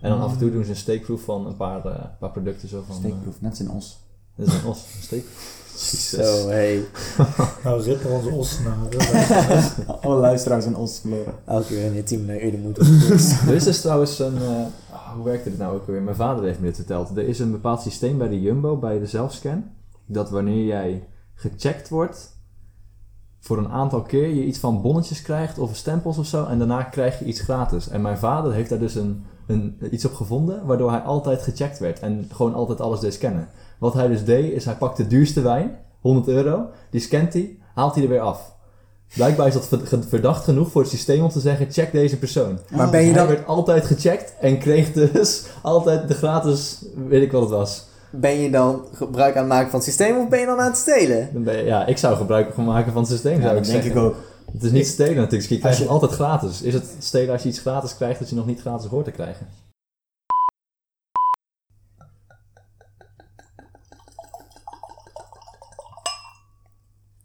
En dan af en toe doen ze een steekproef van een paar, eh, paar producten zo van... eh, Steekproef, net zijn os. dat is een os, een steekproef. Zo, hey. Nou, rippen onze ossenaren. Alle luisteraars zijn os verloren. Elke keer in je team naar Ede moeten. Er is dus trouwens een... eh, ah, hoe werkte dit nou ook alweer? Mijn vader heeft me dit verteld. Er is een bepaald systeem bij de Jumbo, bij de zelfscan. Dat wanneer jij gecheckt wordt... Voor een aantal keer je iets van bonnetjes krijgt of stempels of zo. En daarna krijg je iets gratis. En mijn vader heeft daar dus een, een, iets op gevonden. Waardoor hij altijd gecheckt werd. En gewoon altijd alles deed scannen. Wat hij dus deed, is hij pakt de duurste wijn. 100 euro. Die scant hij. Haalt hij er weer af. Blijkbaar is dat ver- verdacht genoeg voor het systeem om te zeggen: check deze persoon. Maar ben je Hij dan, werd altijd gecheckt en kreeg dus altijd de gratis, weet ik wat het was. Ben je dan gebruik aan het maken van het systeem of ben je dan aan het stelen? Dan ben je- ja, ik zou gebruik gaan maken van het systeem, Ja, zou dat ik denk zeggen. ik ook. Het is niet stelen natuurlijk, je krijgt Als je- het altijd gratis. Is het stelen als je iets gratis krijgt dat je nog niet gratis hoort te krijgen?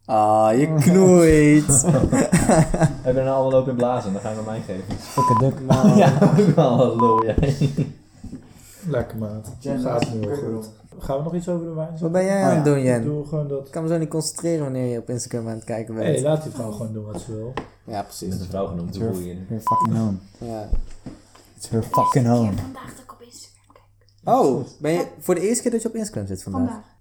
Ah, je knoeit. We hebben een allemaal lopen in blazen, dan gaan we mij geven. Fucking duk. Ja, ook wel lul, jij. Lekker maat. Gaat nu wel goed. Gaan we nog iets over de wijn Wat ben jij Oh, aan het ja. doen, Jen? Ik doe gewoon dat... Ik kan me zo niet concentreren wanneer je op Instagram aan het kijken Hé, bent. hey, laat die vrouw gewoon doen wat ze wil. Ja, Met precies. een vrouw genoemd, It's hoe her, fucking home. Ja. It's her fucking home. Vandaag dat ik op Instagram kijk. Oh, ben je voor de eerste keer dat je op Instagram zit vandaag? Vandaag.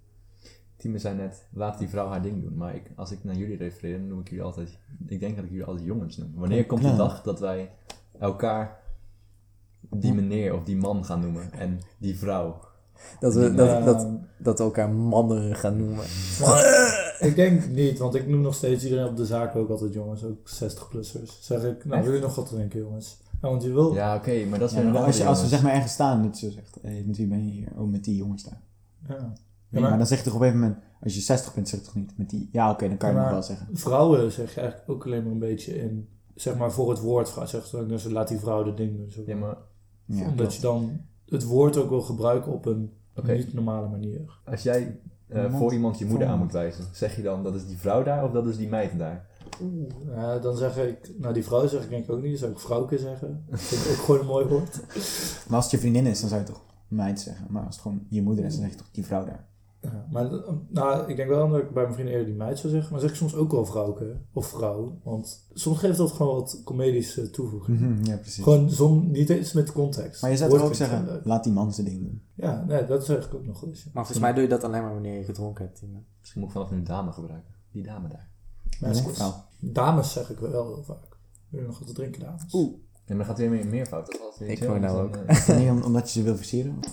Tieme zei net, laat die vrouw haar ding doen. Maar ik, als ik naar jullie refereer, dan noem ik jullie altijd... Ik denk dat ik jullie altijd jongens noem. Wanneer komt de dag dat wij elkaar die meneer of die man gaan noemen? En die vrouw. Dat we, dat, dat, dat we elkaar mannen gaan noemen. Ik denk niet, want ik noem nog steeds iedereen op de zaak ook altijd jongens, ook 60-plussers. Zeg ik, nou wil je nog wat drinken jongens? Ja, want je wil... Ja, oké, maar dat is Ja, een als, je, als we zeg maar ergens staan, dat ze zegt, hé, met wie ben je hier? Oh, met die jongens daar. Ja. Nee, maar- maar, dan zeg je toch op een gegeven moment, als je 60 bent, zeg je toch niet met die. Ja, oké, dan kan je nog wel zeggen. Vrouwen zeg je eigenlijk ook alleen maar een beetje in, zeg maar voor het woord vrouw. Zeg dus laat die vrouw de ding doen. Zo. Ja, maar Ja, Omdat klopt. je dan het woord ook wil gebruiken op een niet normale manier. Als jij eh, voor iemand je moeder aan moet wijzen, zeg je dan dat is die vrouw daar of dat is die meid daar? Ja, dan zeg ik, nou die vrouw zeg ik denk ik ook niet, zou ik vrouwke zeggen. Dat vind ik ook gewoon een mooi woord. Maar als het je vriendin is, dan zou je toch meid zeggen. Maar als het gewoon je moeder is, dan zeg je toch die vrouw daar. Ja, maar nou, ik denk wel dat ik bij mijn vrienden eerder die meid zou zeggen, maar zeg ik soms ook wel vrouwke of vrouw. Want soms geeft dat gewoon wat comedische toevoeging. Mhm, ja, precies. Gewoon zon, niet eens met context. Maar je zou toch ook zeggen, laat die man zijn ding doen. Ja, nee, dat zeg ik ook nog eens. Maar volgens mij doe je dat alleen maar wanneer je gedronken hebt. Misschien moet ik vanaf nu dame gebruiken. Die dame daar. Meisjes. vrouw. Dames zeg ik wel heel vaak. Wil je nog wat te drinken, dames? Oeh. En dan gaat weer meer weer Ik word nou dus ook. dan, eh, omdat je ze wil versieren.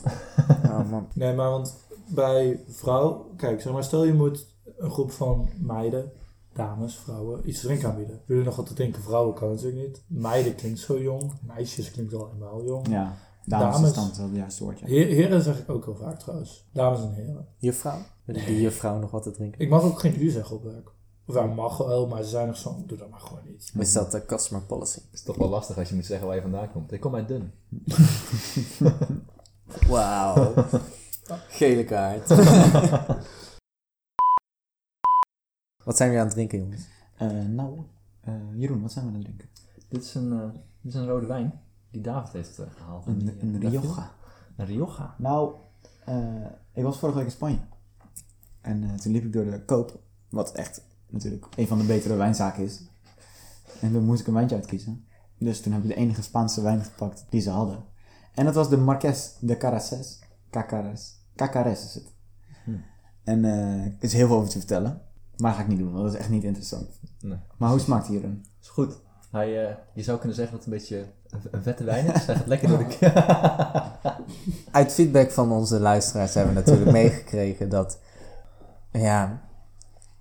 Oh man. Nee, maar want bij vrouw, kijk, zeg maar, stel je moet een groep van meiden, dames, vrouwen, iets te drinken aanbieden. Wil je nog wat te drinken? Vrouwen kan natuurlijk niet. Meiden klinkt zo jong, meisjes klinkt al helemaal jong. Ja, dames, Dames. is dan wel het juiste woordje. Heer- heren zeg ik ook heel vaak trouwens. Dames en heren. Juffrouw? Wil ik die juffrouw nog wat te drinken? Ik mag ook geen u zeggen op werk. Of ja, mag wel, maar ze zijn nog zo, doe dat maar gewoon niet. Is dat de customer policy? Het is toch wel lastig als je moet zeggen waar je vandaan komt. Ik kom uit Dun. Wauw. Gele kaart. wat zijn we aan het drinken, jongens? Eh, nou, eh, Jeroen, wat zijn we aan het drinken? Dit is een, eh, dit is een rode wijn die David heeft eh, gehaald. Een, Die, een Rioja. Een Rioja. Nou, eh, ik was vorige week in Spanje. En eh, toen liep ik door de koop, wat echt natuurlijk een van de betere wijnzaken is. En toen moest ik een wijntje uitkiezen. Dus toen heb ik de enige Spaanse wijn gepakt die ze hadden. En dat was de Marques de Caraces. Cacares. Cacares is het. Hm. En eh, er is heel veel over te vertellen. Maar dat ga ik niet doen, want dat is echt niet interessant. Nee. Maar hoe smaakt hij erin? Is goed. Hij, eh, je zou kunnen zeggen dat het een beetje een, een vette wijn is. Hij gaat lekker door de... Uit feedback van onze luisteraars hebben we natuurlijk meegekregen dat... Ja,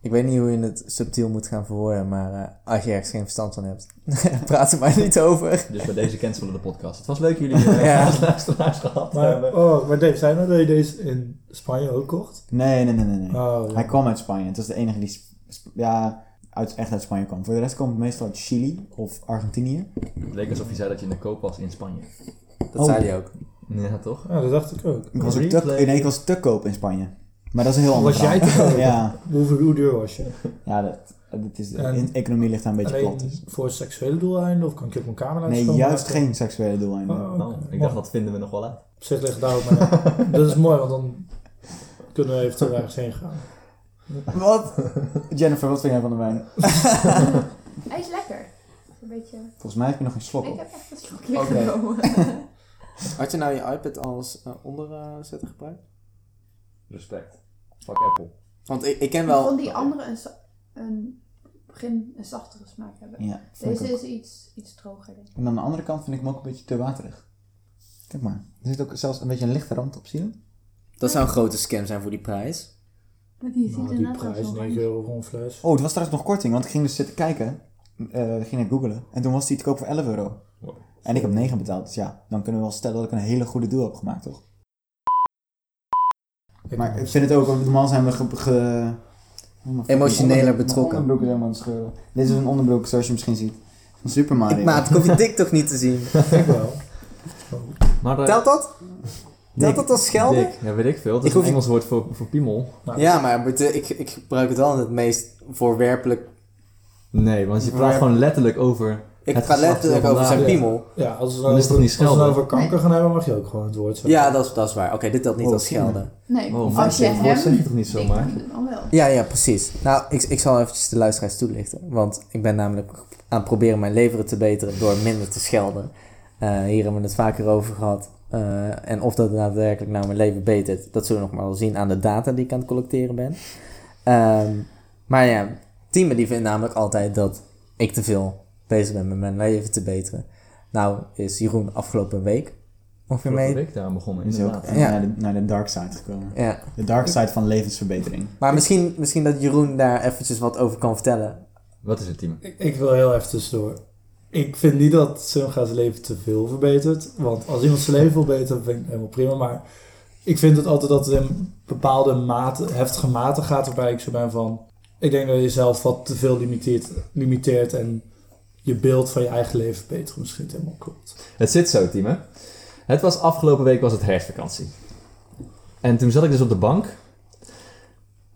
ik weet niet hoe je het subtiel moet gaan verwoorden, maar eh, als je ergens geen verstand van hebt, praat er maar niet over. Dus bij deze cancelen de podcast. Het was leuk jullie eh, Ja. als luisteraars gehad te Maar, hebben. oh, maar Dave, zei je nou dat je deze in Spanje ook kocht? Nee, nee, nee, nee. nee. Oh, ja. Hij kwam uit Spanje. Het was de enige die ja, uit, echt uit Spanje kwam. Voor de rest komt het meestal uit Chili of Argentinië. Het leek alsof je zei dat je in de koop was in Spanje. Dat Oh. zei hij ook. Ja, toch? Ja, dat dacht ik ook. Ik was, ook Replay. te, nee, ik was te koop in Spanje. Maar dat is een heel ander Was jij te koop? Ja, Hoeveel, hoe duur was je? ja dat, dit is, de En- in- economie ligt daar een beetje plat. Dus. voor seksuele doeleinden of kan ik op mijn camera Nee, juist geen seksuele doeleinden. Oh, Oh, ik dacht, dat vinden we nog wel uit. Op zich ligt het daar ook maar Dat is mooi, want dan kunnen we eventueel ergens heen gaan. Wat? Jennifer, wat vind jij van de wijn? Hij is lekker. Een beetje... Volgens mij heb je nog geen slok Ik heb echt een slokje Oké. genomen. Had je nou je iPad als eh, onderzetter gebruikt? Respect. Fuck Apple. Want ik, ik ken Ik wel... vond die andere een, een begin een zachtere smaak hebben. Ja, ik Deze is iets, iets droger, denk ik. En aan de andere kant vind ik hem ook een beetje te waterig. Kijk maar. Er zit ook zelfs een beetje een lichte rand op, zie je dat? Zou een grote scam zijn voor die prijs. Maar die ziet Nou, die prijs, zo 9 euro voor een fles. Oh, het was trouwens nog korting, want ik ging dus zitten kijken. eh ging ik googelen. En toen was die te koop voor 11 euro. Wow. En ik heb 9 betaald. Dus ja, dan kunnen we wel stellen dat ik een hele goede deal heb gemaakt, toch? Ik Maar ik vind het ook, normaal zijn we ge... ge- Emotioneler Mijn betrokken. onderbroek is helemaal aan het scheuren. Dit is een onderbroek, zoals je misschien ziet. Van Super Mario. Ik, maat, ik hoef je dik toch niet te zien. Ik wel. Maar, eh, Telt dat? Telt dat als schelden? Dik, ja, weet ik veel. Dat Ik is een hoef- Engels woord voor, voor piemel. Nou, Ja, maar het- ik, ik gebruik het wel in het meest voorwerpelijk. Nee, want je praat gewoon letterlijk over... Ik Het ga letterlijk over zijn piemel. Ja, als we Dan is het toch niet Als we schelden? het over kanker gaan hebben, mag je ook gewoon het woord zeggen. Ja, dat is, dat is waar. Oké, dit telt niet Oh, als schelden. Nee, Oh, als maar je hem... woord zeg je toch niet zomaar? Ik dan wel. Ja, ja, precies. Nou, ik, ik zal eventjes de luisteraars toelichten. Want ik ben namelijk aan het proberen mijn leveren te beteren door minder te schelden. Eh, hier hebben we het vaker over gehad. Eh, en of dat daadwerkelijk nou mijn leven betert, dat zullen we nog maar wel zien aan de data die ik aan het collecteren ben. Ehm, maar ja, Tieme die vindt namelijk altijd dat ik te veel bezig ben met mijn leven te beteren. Nou is Jeroen afgelopen week ongeveer mee. week daar begonnen, Is ook. Ja. naar, de, naar de dark side gekomen. Ja. De dark side van levensverbetering. Maar misschien, misschien dat Jeroen daar eventjes wat over kan vertellen. Wat is het, team? Ik, ik wil heel even tussendoor. Ik vind niet dat Simga zijn leven te veel verbetert. Want als iemand zijn leven wil beteren, vind ik helemaal prima. Maar ik vind het altijd dat het in bepaalde mate, heftige mate gaat. Waarbij ik zo ben van... Ik denk dat je jezelf wat te veel limiteert, limiteert en je beeld van je eigen leven verbeteren misschien niet helemaal klopt. Het zit zo, Tieme. Het was afgelopen week was het herfstvakantie. En toen zat ik dus op de bank,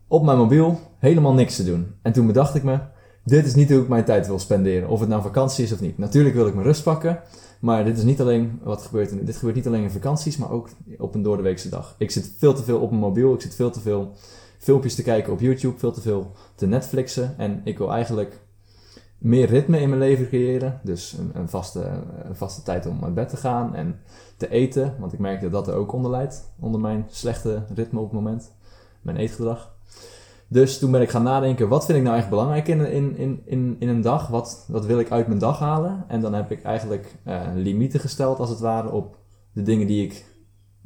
op mijn mobiel, helemaal niks te doen. En toen bedacht ik me, dit is niet hoe ik mijn tijd wil spenderen. Of het nou vakantie is of niet. Natuurlijk wil ik mijn rust pakken, maar dit is niet alleen wat gebeurt. Dit gebeurt niet alleen in vakanties, maar ook op een doordeweekse dag. Ik zit veel te veel op mijn mobiel, ik zit veel te veel filmpjes te kijken op YouTube, veel te veel te Netflixen. En ik wil eigenlijk meer ritme in mijn leven creëren. Dus een, een, vaste, vaste tijd om naar bed te gaan en te eten. Want ik merk dat er ook onder leidt. Onder mijn slechte ritme op het moment. Mijn eetgedrag. Dus toen ben ik gaan nadenken, wat vind ik nou echt belangrijk in, in, in, in, in een dag? Wat, wat wil ik uit mijn dag halen? En dan heb ik eigenlijk eh, limieten gesteld, als het ware, op de dingen die ik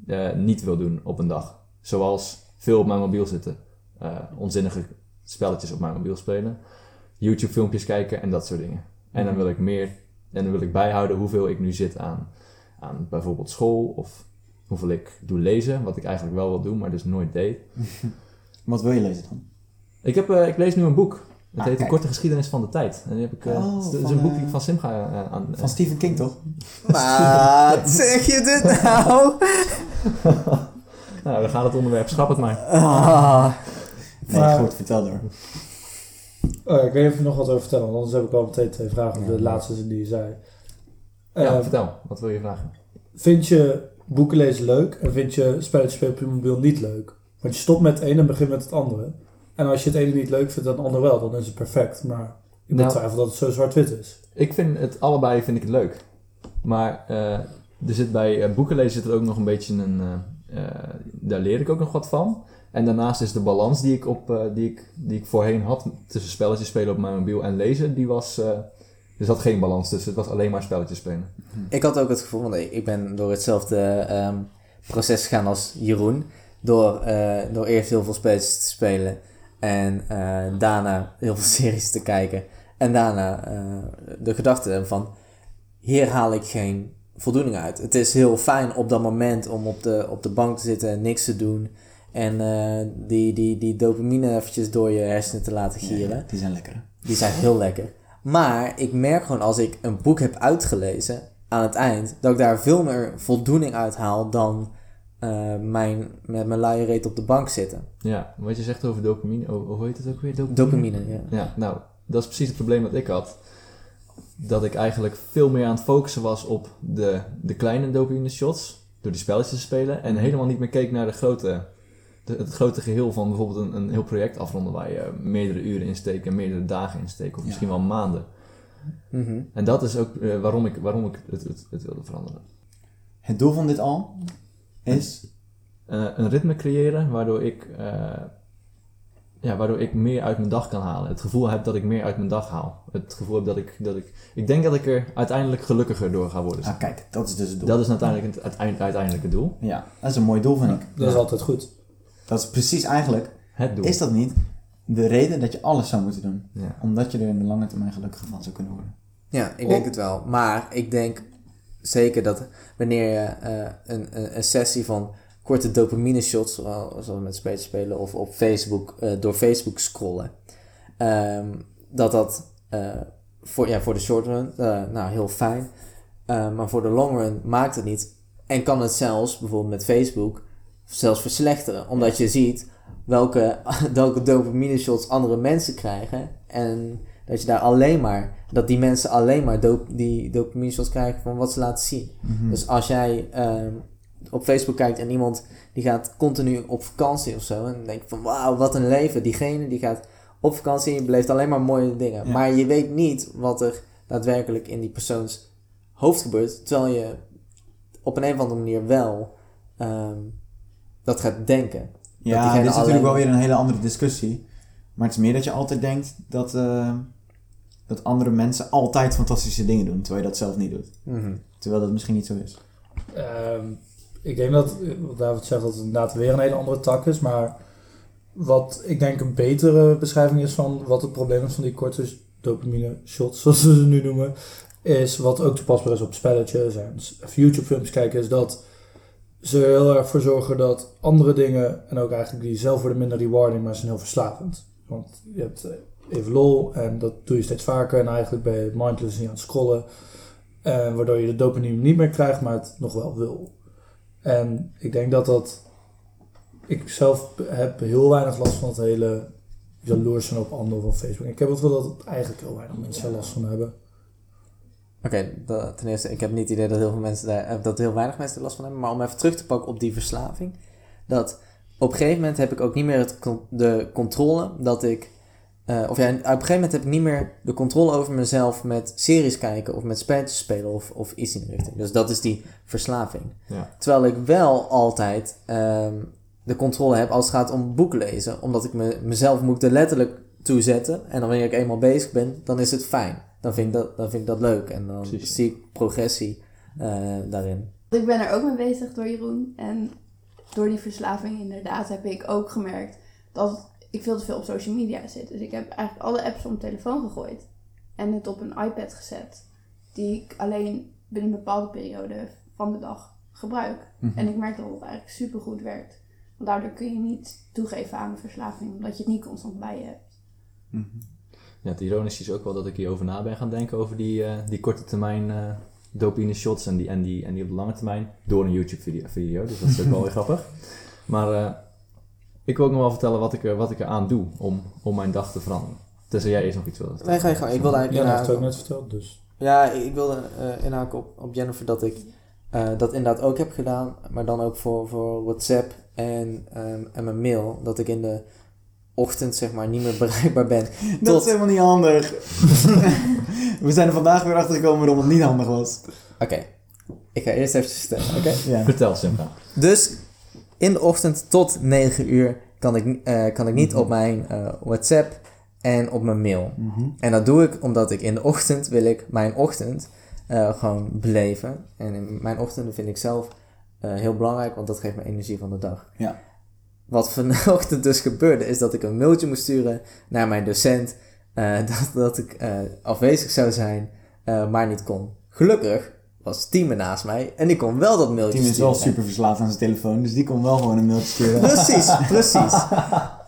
eh, niet wil doen op een dag. Zoals veel op mijn mobiel zitten. eh, onzinnige spelletjes op mijn mobiel spelen. YouTube filmpjes kijken en dat soort dingen. En dan wil ik meer, en dan wil ik bijhouden hoeveel ik nu zit aan, aan bijvoorbeeld school of hoeveel ik doe lezen, wat ik eigenlijk wel wil doen, maar dus nooit deed. Wat wil je lezen dan? Ik, heb, eh, ik lees nu een boek. Het Ah, heet kijk. korte geschiedenis van de tijd. En die heb ik, eh, Oh, het is een boek eh, die ik van Simga eh, aan. Van Stephen King toch? Wat zeg je dit nou? nou, dan gaat het onderwerp. Schrap het maar. Ah. Nee, goed, vertel door. Oh, ik weet niet of je nog wat over vertellen, want anders heb ik al meteen twee vragen Ja. de laatste zin die je zei. Ja, Eh, vertel. Wat wil je vragen? Vind je boeken lezen leuk en vind je spelletjes spelen op je mobiel niet leuk? Want je stopt met het ene en begint met het andere. En als je het ene niet leuk vindt en het andere wel, dan is het perfect. Maar ik Nou. betwijfel dat het zo zwart-wit is. Ik vind het allebei vind ik het leuk. Maar eh, er zit bij eh, boeken lezen zit er ook nog een beetje een... eh, daar leer ik ook nog wat van. En daarnaast is de balans die ik, op, eh, die ik, die ik voorheen had tussen spelletjes spelen op mijn mobiel en lezen, die was... eh, er geen balans tussen. Het was alleen maar spelletjes spelen. Ik had ook het gevoel, want ik ben door hetzelfde ehm, proces gegaan als Jeroen. Door, eh, door eerst heel veel spelletjes te spelen en daarna heel veel series te kijken. En daarna de gedachte van, hier haal ik geen voldoening uit. Het is heel fijn op dat moment om op de, op de bank te zitten en niks te doen. En eh, die, die, die dopamine eventjes door je hersenen te laten gieren. Ja, die zijn lekker. Die zijn heel lekker. Maar ik merk gewoon als ik een boek heb uitgelezen aan het eind, dat ik daar veel meer voldoening uit haal dan eh, mijn, met mijn luie reet op de bank zitten. Ja, wat je zegt over dopamine, oh, hoe heet het ook weer? Dopamine, ja. Ja, nou, dat is precies het probleem dat ik had. Dat ik eigenlijk veel meer aan het focussen was op de, de kleine dopamine shots. Door die spelletjes te spelen. En helemaal niet meer keek naar de grote, de- het grote geheel van bijvoorbeeld een, een heel project afronden. Waar je meerdere uren in steekt en meerdere dagen in steekt. Of Ja. misschien wel maanden. Mhm. En dat is ook eh, waarom ik, waarom ik het, het, het wilde veranderen. Het doel van dit al is... Eh, een ritme creëren waardoor ik, eh, ja, waardoor ik meer uit mijn dag kan halen. Het gevoel heb dat ik meer uit mijn dag haal. Het gevoel heb dat ik, dat ik... Ik denk dat ik er uiteindelijk gelukkiger door ga worden. Ah, kijk, dat is dus het doel. Dat is uiteindelijk het uiteind- uiteindelijke doel. Ja, dat is een mooi doel, vind ik. Dat is altijd goed. Dat is precies eigenlijk... Het doel. Is dat niet de reden dat je alles zou moeten doen? Ja. Omdat je er in de lange termijn gelukkiger van zou kunnen worden. Ja, ik denk het wel. Maar ik denk zeker dat wanneer je eh, een, een, een sessie van korte dopamine shots, zoals zoals met spelen spelen of op Facebook, eh, door Facebook scrollen, ehm, dat dat eh, voor, ja, voor de short run, eh, nou heel fijn, Eh, maar voor de long run maakt het niet. En kan het zelfs, bijvoorbeeld met Facebook, zelfs verslechteren. Omdat je ziet welke, welke dopamine shots andere mensen krijgen. En dat je daar alleen maar, dat die mensen alleen maar dop, die dopamine shots krijgen van wat ze laten zien. Dus als jij ehm, op Facebook kijkt en iemand die gaat continu op vakantie of zo. En dan denk je van wauw, wat een leven. Diegene die gaat op vakantie en je beleeft alleen maar mooie dingen. Ja. Maar je weet niet wat er daadwerkelijk in die persoons hoofd gebeurt. Terwijl je op een, of andere manier wel ehm, dat gaat denken. Ja, dit is natuurlijk wel weer een hele andere discussie. Maar het is meer dat je altijd denkt dat, eh, dat andere mensen altijd fantastische dingen doen, terwijl je dat zelf niet doet. Terwijl dat misschien niet zo is. Ehm, ik denk dat, eh, wat David zegt, dat het inderdaad weer een hele andere tak is. Maar wat ik denk een betere beschrijving is van wat het probleem is van die korte dopamine shots, zoals ze ze nu noemen, is wat ook toepasbaar is op spelletjes en YouTube films kijken, is dat ze er heel erg voor zorgen dat andere dingen, en ook eigenlijk die zelf worden minder rewarding, maar ze zijn heel verslavend. Want je hebt eh, even lol en dat doe je steeds vaker en eigenlijk ben je mindless niet aan het scrollen. En waardoor je de dopamine niet meer krijgt, maar het nog wel wil. En ik denk dat dat... Ik zelf heb heel weinig last van het hele jaloers zijn op anderen van Facebook. Ik heb het wel dat eigenlijk heel weinig mensen last van hebben. Oké, ten eerste, ik heb niet het idee dat heel veel mensen daar, eh, dat heel weinig mensen er last van hebben. Maar om even terug te pakken op die verslaving. Dat op een gegeven moment heb ik ook niet meer het, de controle dat ik. eh, of ja, op een gegeven moment heb ik niet meer de controle over mezelf met series kijken of met spelletjes spelen of, of iets in de richting. Dus dat is die verslaving. Ja. Terwijl ik wel altijd ehm, de controle heb als het gaat om boeken lezen. Omdat ik me, mezelf moet er letterlijk toe zetten. En dan wanneer ik eenmaal bezig ben, dan is het fijn. Dan vind ik dat, dan vind ik dat leuk. En dan Precies. zie ik progressie eh, daarin. Ik ben er ook mee bezig door Jeroen. En door die verslaving inderdaad heb ik ook gemerkt dat ik veel te veel op social media zit. Dus ik heb eigenlijk alle apps van mijn telefoon gegooid. En het op een iPad gezet. Die ik alleen binnen een bepaalde periode van de dag gebruik. Mhm. En ik merk dat het eigenlijk super goed werkt. Want daardoor kun je niet toegeven aan een verslaving. Omdat je het niet constant bij je hebt. Ja, het ironische is ook wel dat ik hierover na ben gaan denken over die, eh, die korte termijn eh dopamine shots en die, en, die, en die op de lange termijn door een YouTube video, video dus dat is ook wel weer grappig. Maar eh, ik wil ook nog wel vertellen wat ik er, wat ik er aan doe om, om mijn dag te veranderen. Tenzij jij eerst nog iets wilde Nee, ga je gang. Ik wilde Ja, eigenlijk dat heb ik ook net verteld, dus... ja, ik wilde eh, inhaken op, op Jennifer dat ik eh, dat inderdaad ook heb gedaan. Maar dan ook voor, voor WhatsApp en, ehm, en mijn mail. Dat ik in de ochtend zeg maar niet meer bereikbaar ben. Dat is helemaal niet handig. We zijn er vandaag weer achter gekomen waarom het niet handig was. Oké, ik ga eerst even vertellen, oké? Ja. Vertel, Simba. Dus in de ochtend tot 9 uur kan ik, eh, kan ik niet op mijn eh, WhatsApp en op mijn mail. Mhm. En dat doe ik omdat ik in de ochtend wil ik mijn ochtend eh, gewoon beleven. En in mijn ochtenden vind ik zelf eh, heel belangrijk, want dat geeft me energie van de dag. Ja. Wat vanochtend dus gebeurde, is dat ik een mailtje moest sturen naar mijn docent. eh, dat, dat ik eh, afwezig zou zijn, eh, maar niet kon. Gelukkig was Tim er naast mij en die kon wel dat mailtje Tim is wel sturen. super verslaafd aan zijn telefoon, dus die kon wel gewoon een mailtje sturen. Precies, precies.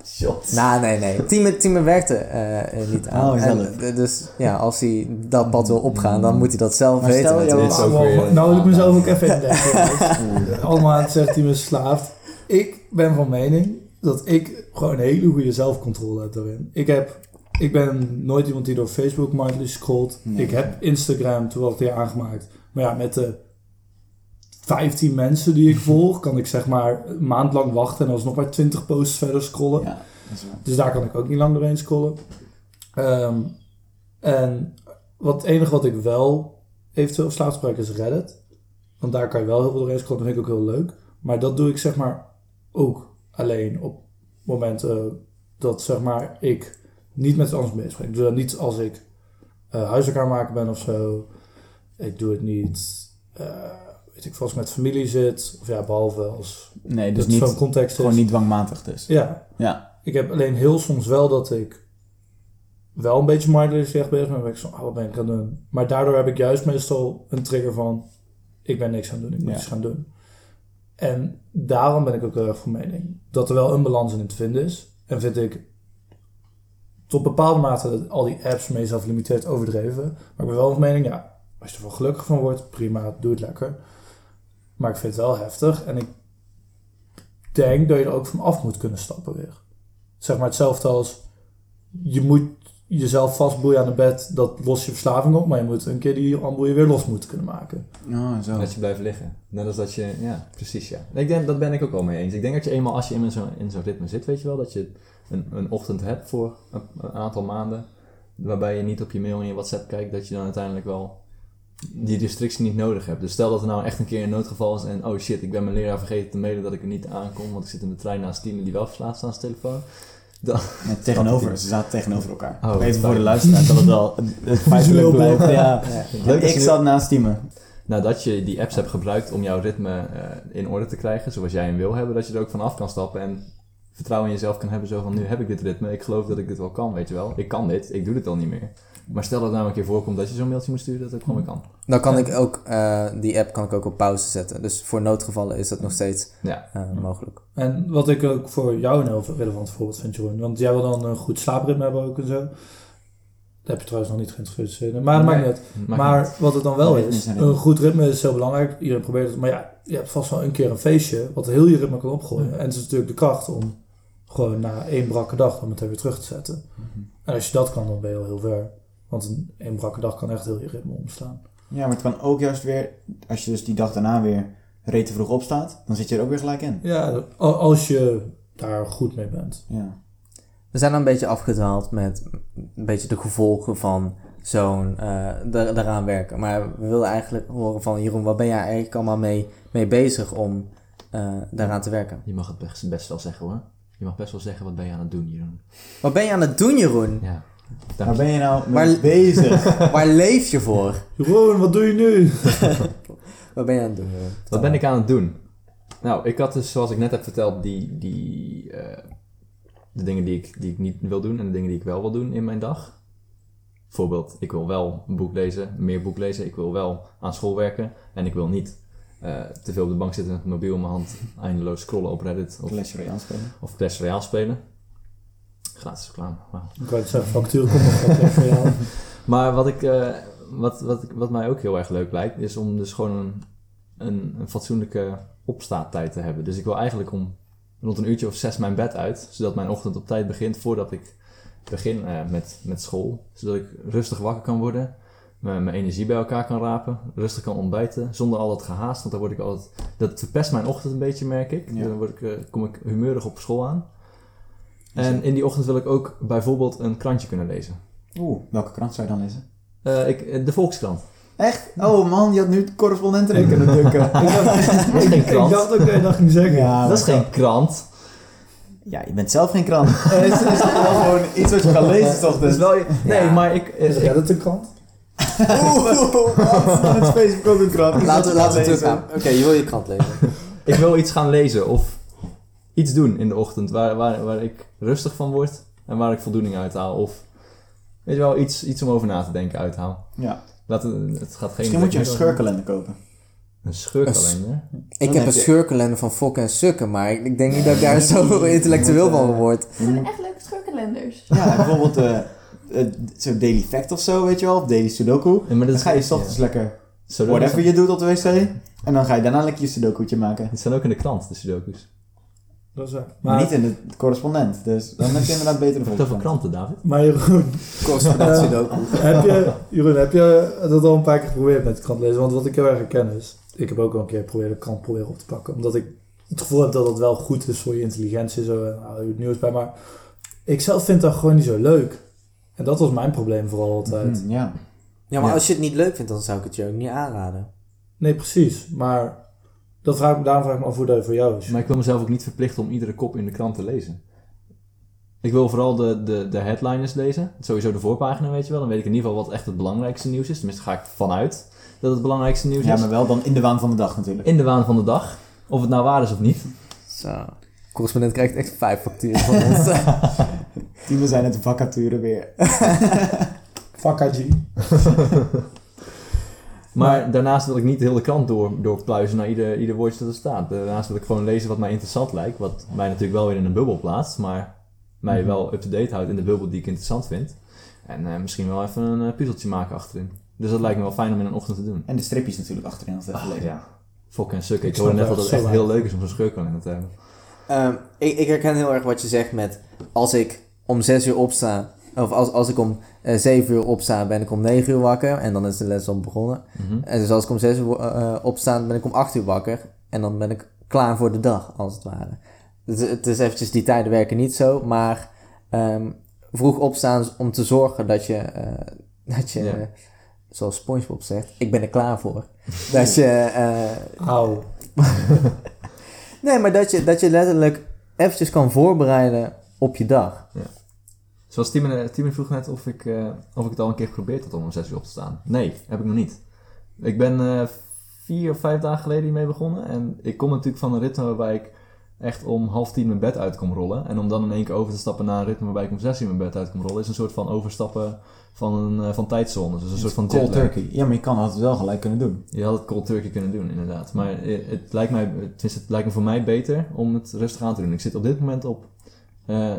Shot. Nou, nee, nee. Tieme, Tieme werkte niet aan. Oh, En, eh, dus ja, als hij dat pad wil opgaan, dan moet hij dat zelf Maar weten stel je is Nou, wil ik mezelf ook even indenken. Allemaal aan het zegt hij me slaafd. Ik ben van mening dat ik gewoon een hele goede zelfcontrole heb daarin. Ik heb ik ben nooit iemand die door Facebook mindlessly scrolt. Nee. Ik heb Instagram toevallig weer aangemaakt. Maar ja, met de 15 mensen die ik volg, kan ik zeg maar een maand lang wachten en alsnog maar 20 posts verder scrollen. Ja. Dus daar kan ik ook niet lang doorheen scrollen. Ehm, en wat, het enige wat ik wel eventueel slaap is Reddit. Want daar kan je wel heel veel doorheen scrollen. Dat vind ik ook heel leuk. Maar dat doe ik zeg maar ook alleen op momenten dat zeg maar ik niet met iets anders bezig ben. Ik doe dat niet als ik eh huiswerk aan het maken ben of zo. Ik doe het niet, eh, weet ik ik met familie zit. Of ja, behalve als Nee, dus dat zo'n niet, context gewoon is. niet dwangmatig dus. Ja, Ja, ik heb alleen heel soms wel dat ik wel een beetje mindlessly echt bezig ben. Ik zo, oh, wat ben ik aan het doen? Maar daardoor heb ik juist meestal een trigger van, ik ben niks aan het doen, ik moet Ja. iets gaan doen. En daarom ben ik ook heel erg van mening dat er wel een balans in te vinden is. En vind ik tot bepaalde mate al die apps mezelf limiteert overdreven. Maar ik ben wel van mening, ja, als je er wel gelukkig van wordt, prima, doe het lekker. Maar ik vind het wel heftig en ik denk dat je er ook van af moet kunnen stappen weer. Zeg maar hetzelfde als je moet jezelf vastboeien aan het bed, dat lost je verslaving op, maar je moet een keer die handboeien weer los moeten kunnen maken. oh, zo. Dat je blijft liggen. Net als dat je, ja, precies ja. Ik denk, dat ben ik ook wel mee eens. Ik denk dat je eenmaal, als je in zo'n in zo'n ritme zit, weet je wel, dat je een, een ochtend hebt voor een, een aantal maanden, waarbij je niet op je mail en je WhatsApp kijkt, dat je dan uiteindelijk wel die restrictie niet nodig hebt. Dus stel dat er nou echt een keer een noodgeval is en oh shit, ik ben mijn leraar vergeten te mailen dat ik er niet aankom, want ik zit in de trein naast Tine die wel verslaafd is aan zijn telefoon. Dan, tegenover, ze zaten tegenover elkaar. Oh, Even voor de luisteraar dat het wel het feitelijk blijft. Ja. Leuk ik zat naast Tieme. nadat je die apps hebt gebruikt om jouw ritme eh, in orde te krijgen, zoals jij hem wil hebben, dat je er ook van af kan stappen en vertrouwen in jezelf kan hebben. Zo van, nu heb ik dit ritme, ik geloof dat ik dit wel kan, weet je wel. Ik kan dit, ik doe dit al niet meer. Maar stel dat nou een keer voorkomt dat je zo'n mailtje moet sturen, dat het ook gewoon weer kan. Dan kan ik ook, eh, die app kan ik ook op pauze zetten. Dus voor noodgevallen is dat nog steeds Ja. eh, mogelijk. En wat ik ook voor jou een heel relevant voorbeeld vind, Jeroen, want jij wil dan een goed slaapritme hebben ook en zo. Daar heb je trouwens nog niet geïnteresseerd in, maar dat maakt niet uit. Maakt niet Maar wat het dan wel is, een goed ritme is heel belangrijk. Iedereen probeert het. Maar ja, je hebt vast wel een keer een feestje wat heel je ritme kan opgooien. En het is natuurlijk de kracht om gewoon na één brakke dag dan meteen weer terug te zetten. En als je dat kan, dan ben je al heel ver. Want een één brakke dag kan echt heel je ritme omslaan. Ja, maar het kan ook juist weer, als je dus die dag daarna weer rete vroeg opstaat, dan zit je er ook weer gelijk in. Ja, al- als je daar goed mee bent. Ja. We zijn dan een beetje afgedwaald met een beetje de gevolgen van zo'n eh, da- daaraan werken. Maar we willen eigenlijk horen van Jeroen, wat ben jij eigenlijk allemaal mee, mee bezig om eh, daaraan te werken? Je mag het best, best wel zeggen hoor. Je mag best wel zeggen, wat ben je aan het doen, Jeroen? Wat ben je aan het doen, Jeroen? Ja. Waar ben je nou mee bezig? Waar leef je voor? Jeroen, wat doe je nu? Wat ben je aan het doen, Jeroen? Wat ben ik aan het doen? Nou, ik had dus, zoals ik net heb verteld, die, die, eh, de dingen die ik, die ik niet wil doen en de dingen die ik wel wil doen in mijn dag. Bijvoorbeeld, ik wil wel een boek lezen, meer boek lezen. Ik wil wel aan school werken. En ik wil niet eh, te veel op de bank zitten met mobiel in mijn hand, eindeloos scrollen op Reddit of, Clash Royale spelen. of Clash Royale spelen. Gratis reclame, wauw. Ik wou het zeggen, factuur komt nog voor jou. Maar wat, ik, eh, wat, wat, ik- wat mij ook heel erg leuk lijkt, is om dus gewoon een, een, een fatsoenlijke opstaattijd te hebben. Dus ik wil eigenlijk om rond een uurtje of zes mijn bed uit, zodat mijn ochtend op tijd begint voordat ik begin eh, met, met school. Zodat ik rustig wakker kan worden, mijn, mijn energie bij elkaar kan rapen, rustig kan ontbijten, zonder al dat gehaast, want dan word ik altijd... Dat verpest mijn ochtend een beetje, merk ik. Ja. Dan word ik, eh, kom ik humeurig op school aan. En in die ochtend wil ik ook bijvoorbeeld een krantje kunnen lezen. Oeh, welke krant zou je dan lezen? Eh, ik, eh, de Volkskrant. Echt? Oh man, je had nu correspondenten in kunnen drukken. Dat is geen Ik krant. dacht ook dat je dat ging zeggen. Ja, dat is geen krant. Ja, je bent zelf geen krant. Het is, is wel gewoon iets wat je kan lezen, toch? Dat Dus. nee, Ja. maar ik, Is ik- Reddit een krant? Oeh, wat? Het is Facebook ook een krant. Laten we, lezen. teruggaan. Oké, je wil je krant lezen. ik wil iets gaan lezen of iets doen in de ochtend waar, waar, waar ik rustig van word en waar ik voldoening uit haal. Of weet je wel, iets, iets om over na te denken uithaal. Ja. Laat het, het gaat geen Misschien moet je een scheurkalender kopen. Een scheurkalender? Ik heb heb een je- scheurkalender van Fokken en Sukken, maar ik, ik denk niet dat ik daar zo intellectueel van word. Het zijn echt leuke scheurkalenders. Ja, bijvoorbeeld eh eh, zo'n Daily Fact of zo, weet je wel. Of Daily Sudoku. Ja, maar dat Dan ga je 's ochtends ja. lekker whatever je doet op de wc. En dan ga je daarna lekker je Sudoku'tje maken. Het zijn ook in de krant, de sudokus. Dat is waar. Maar Maar, niet in de correspondent. Dus dan heb je inderdaad betere Wat over volgers. kranten, David? maar Jeroen, Correspondentie Ja. ook. heb je, Jeroen, heb je dat al een paar keer geprobeerd met de krant lezen? Want wat ik heel erg herken is, ik heb ook al een keer geprobeerd de krant proberen op te pakken. Omdat ik het gevoel heb dat dat wel goed is voor je intelligentie. Zo, en hou je het nieuws bij. Maar ik zelf vind dat gewoon niet zo leuk. En dat was mijn probleem vooral altijd. Mhm, ja. Ja, maar Ja. als je het niet leuk vindt, dan zou ik het je ook niet aanraden. Nee, precies. Maar dat vraag ik, daarom vraag ik me af hoe dat voor jou is. Maar ik wil mezelf ook niet verplichten om iedere kop in de krant te lezen. Ik wil vooral de, de, de headliners lezen. Sowieso de voorpagina, weet je wel. Dan weet ik in ieder geval wat echt het belangrijkste nieuws is. Tenminste, ga ik vanuit dat het belangrijkste nieuws ja, is. maar wel dan in de waan van de dag natuurlijk. In de waan van de dag. Of het nou waar is of niet. Zo. Correspondent krijgt echt vijf facturen van ons. Timo zijn het vacature weer. Fuck IG. Maar daarnaast wil ik niet heel de krant door, doorpluizen naar ieder, ieder woordje dat er staat. Daarnaast wil ik gewoon lezen wat mij interessant lijkt. Wat mij natuurlijk wel weer in een bubbel plaatst. Maar mij Mhm. wel up-to-date houdt in de bubbel die ik interessant vind. En eh, misschien wel even een eh, puzzeltje maken achterin. Dus dat lijkt me wel fijn om in een ochtend te doen. En de stripjes natuurlijk achterin altijd even lezen. ja. Fok en suk. Ik Ik hoorde net dat echt het echt heel leuk is om zo'n scheurkalender te hebben. Ehm, ik, ik herken heel erg wat je zegt met als ik om 6 uur opsta, of als, als ik om eh 7 uur opsta, ben ik om 9 uur wakker en dan is de les al begonnen. Mhm. En dus als ik om 6 uur eh, opsta, ben ik om 8 uur wakker en dan ben ik klaar voor de dag, als het ware. Dus het is eventjes, die tijden werken niet zo, maar ehm, vroeg opstaan om te zorgen dat je, dat je zoals SpongeBob zegt, ik ben er klaar voor. dat je... Auw. Nee, maar dat je, dat je letterlijk eventjes kan voorbereiden op je dag. Zoals Timon, Timon vroeg net of ik, eh, of ik het al een keer geprobeerd had om om 6 uur op te staan. Nee, heb ik nog niet. Ik ben eh, vier of vijf dagen geleden hiermee begonnen. En ik kom natuurlijk van een ritme waarbij ik echt om half tien mijn bed uit kom rollen. En om dan in één keer over te stappen naar een ritme waarbij ik om zes uur mijn bed uit kom rollen, is een soort van overstappen van, een, eh, van tijdzones. Dus een soort van Cold turkey. Ja, maar je kan het wel gelijk kunnen doen. Je had het cold turkey kunnen doen, inderdaad. Maar het lijkt, mij, het lijkt me voor mij beter om het rustig aan te doen. Ik zit op dit moment op... eh,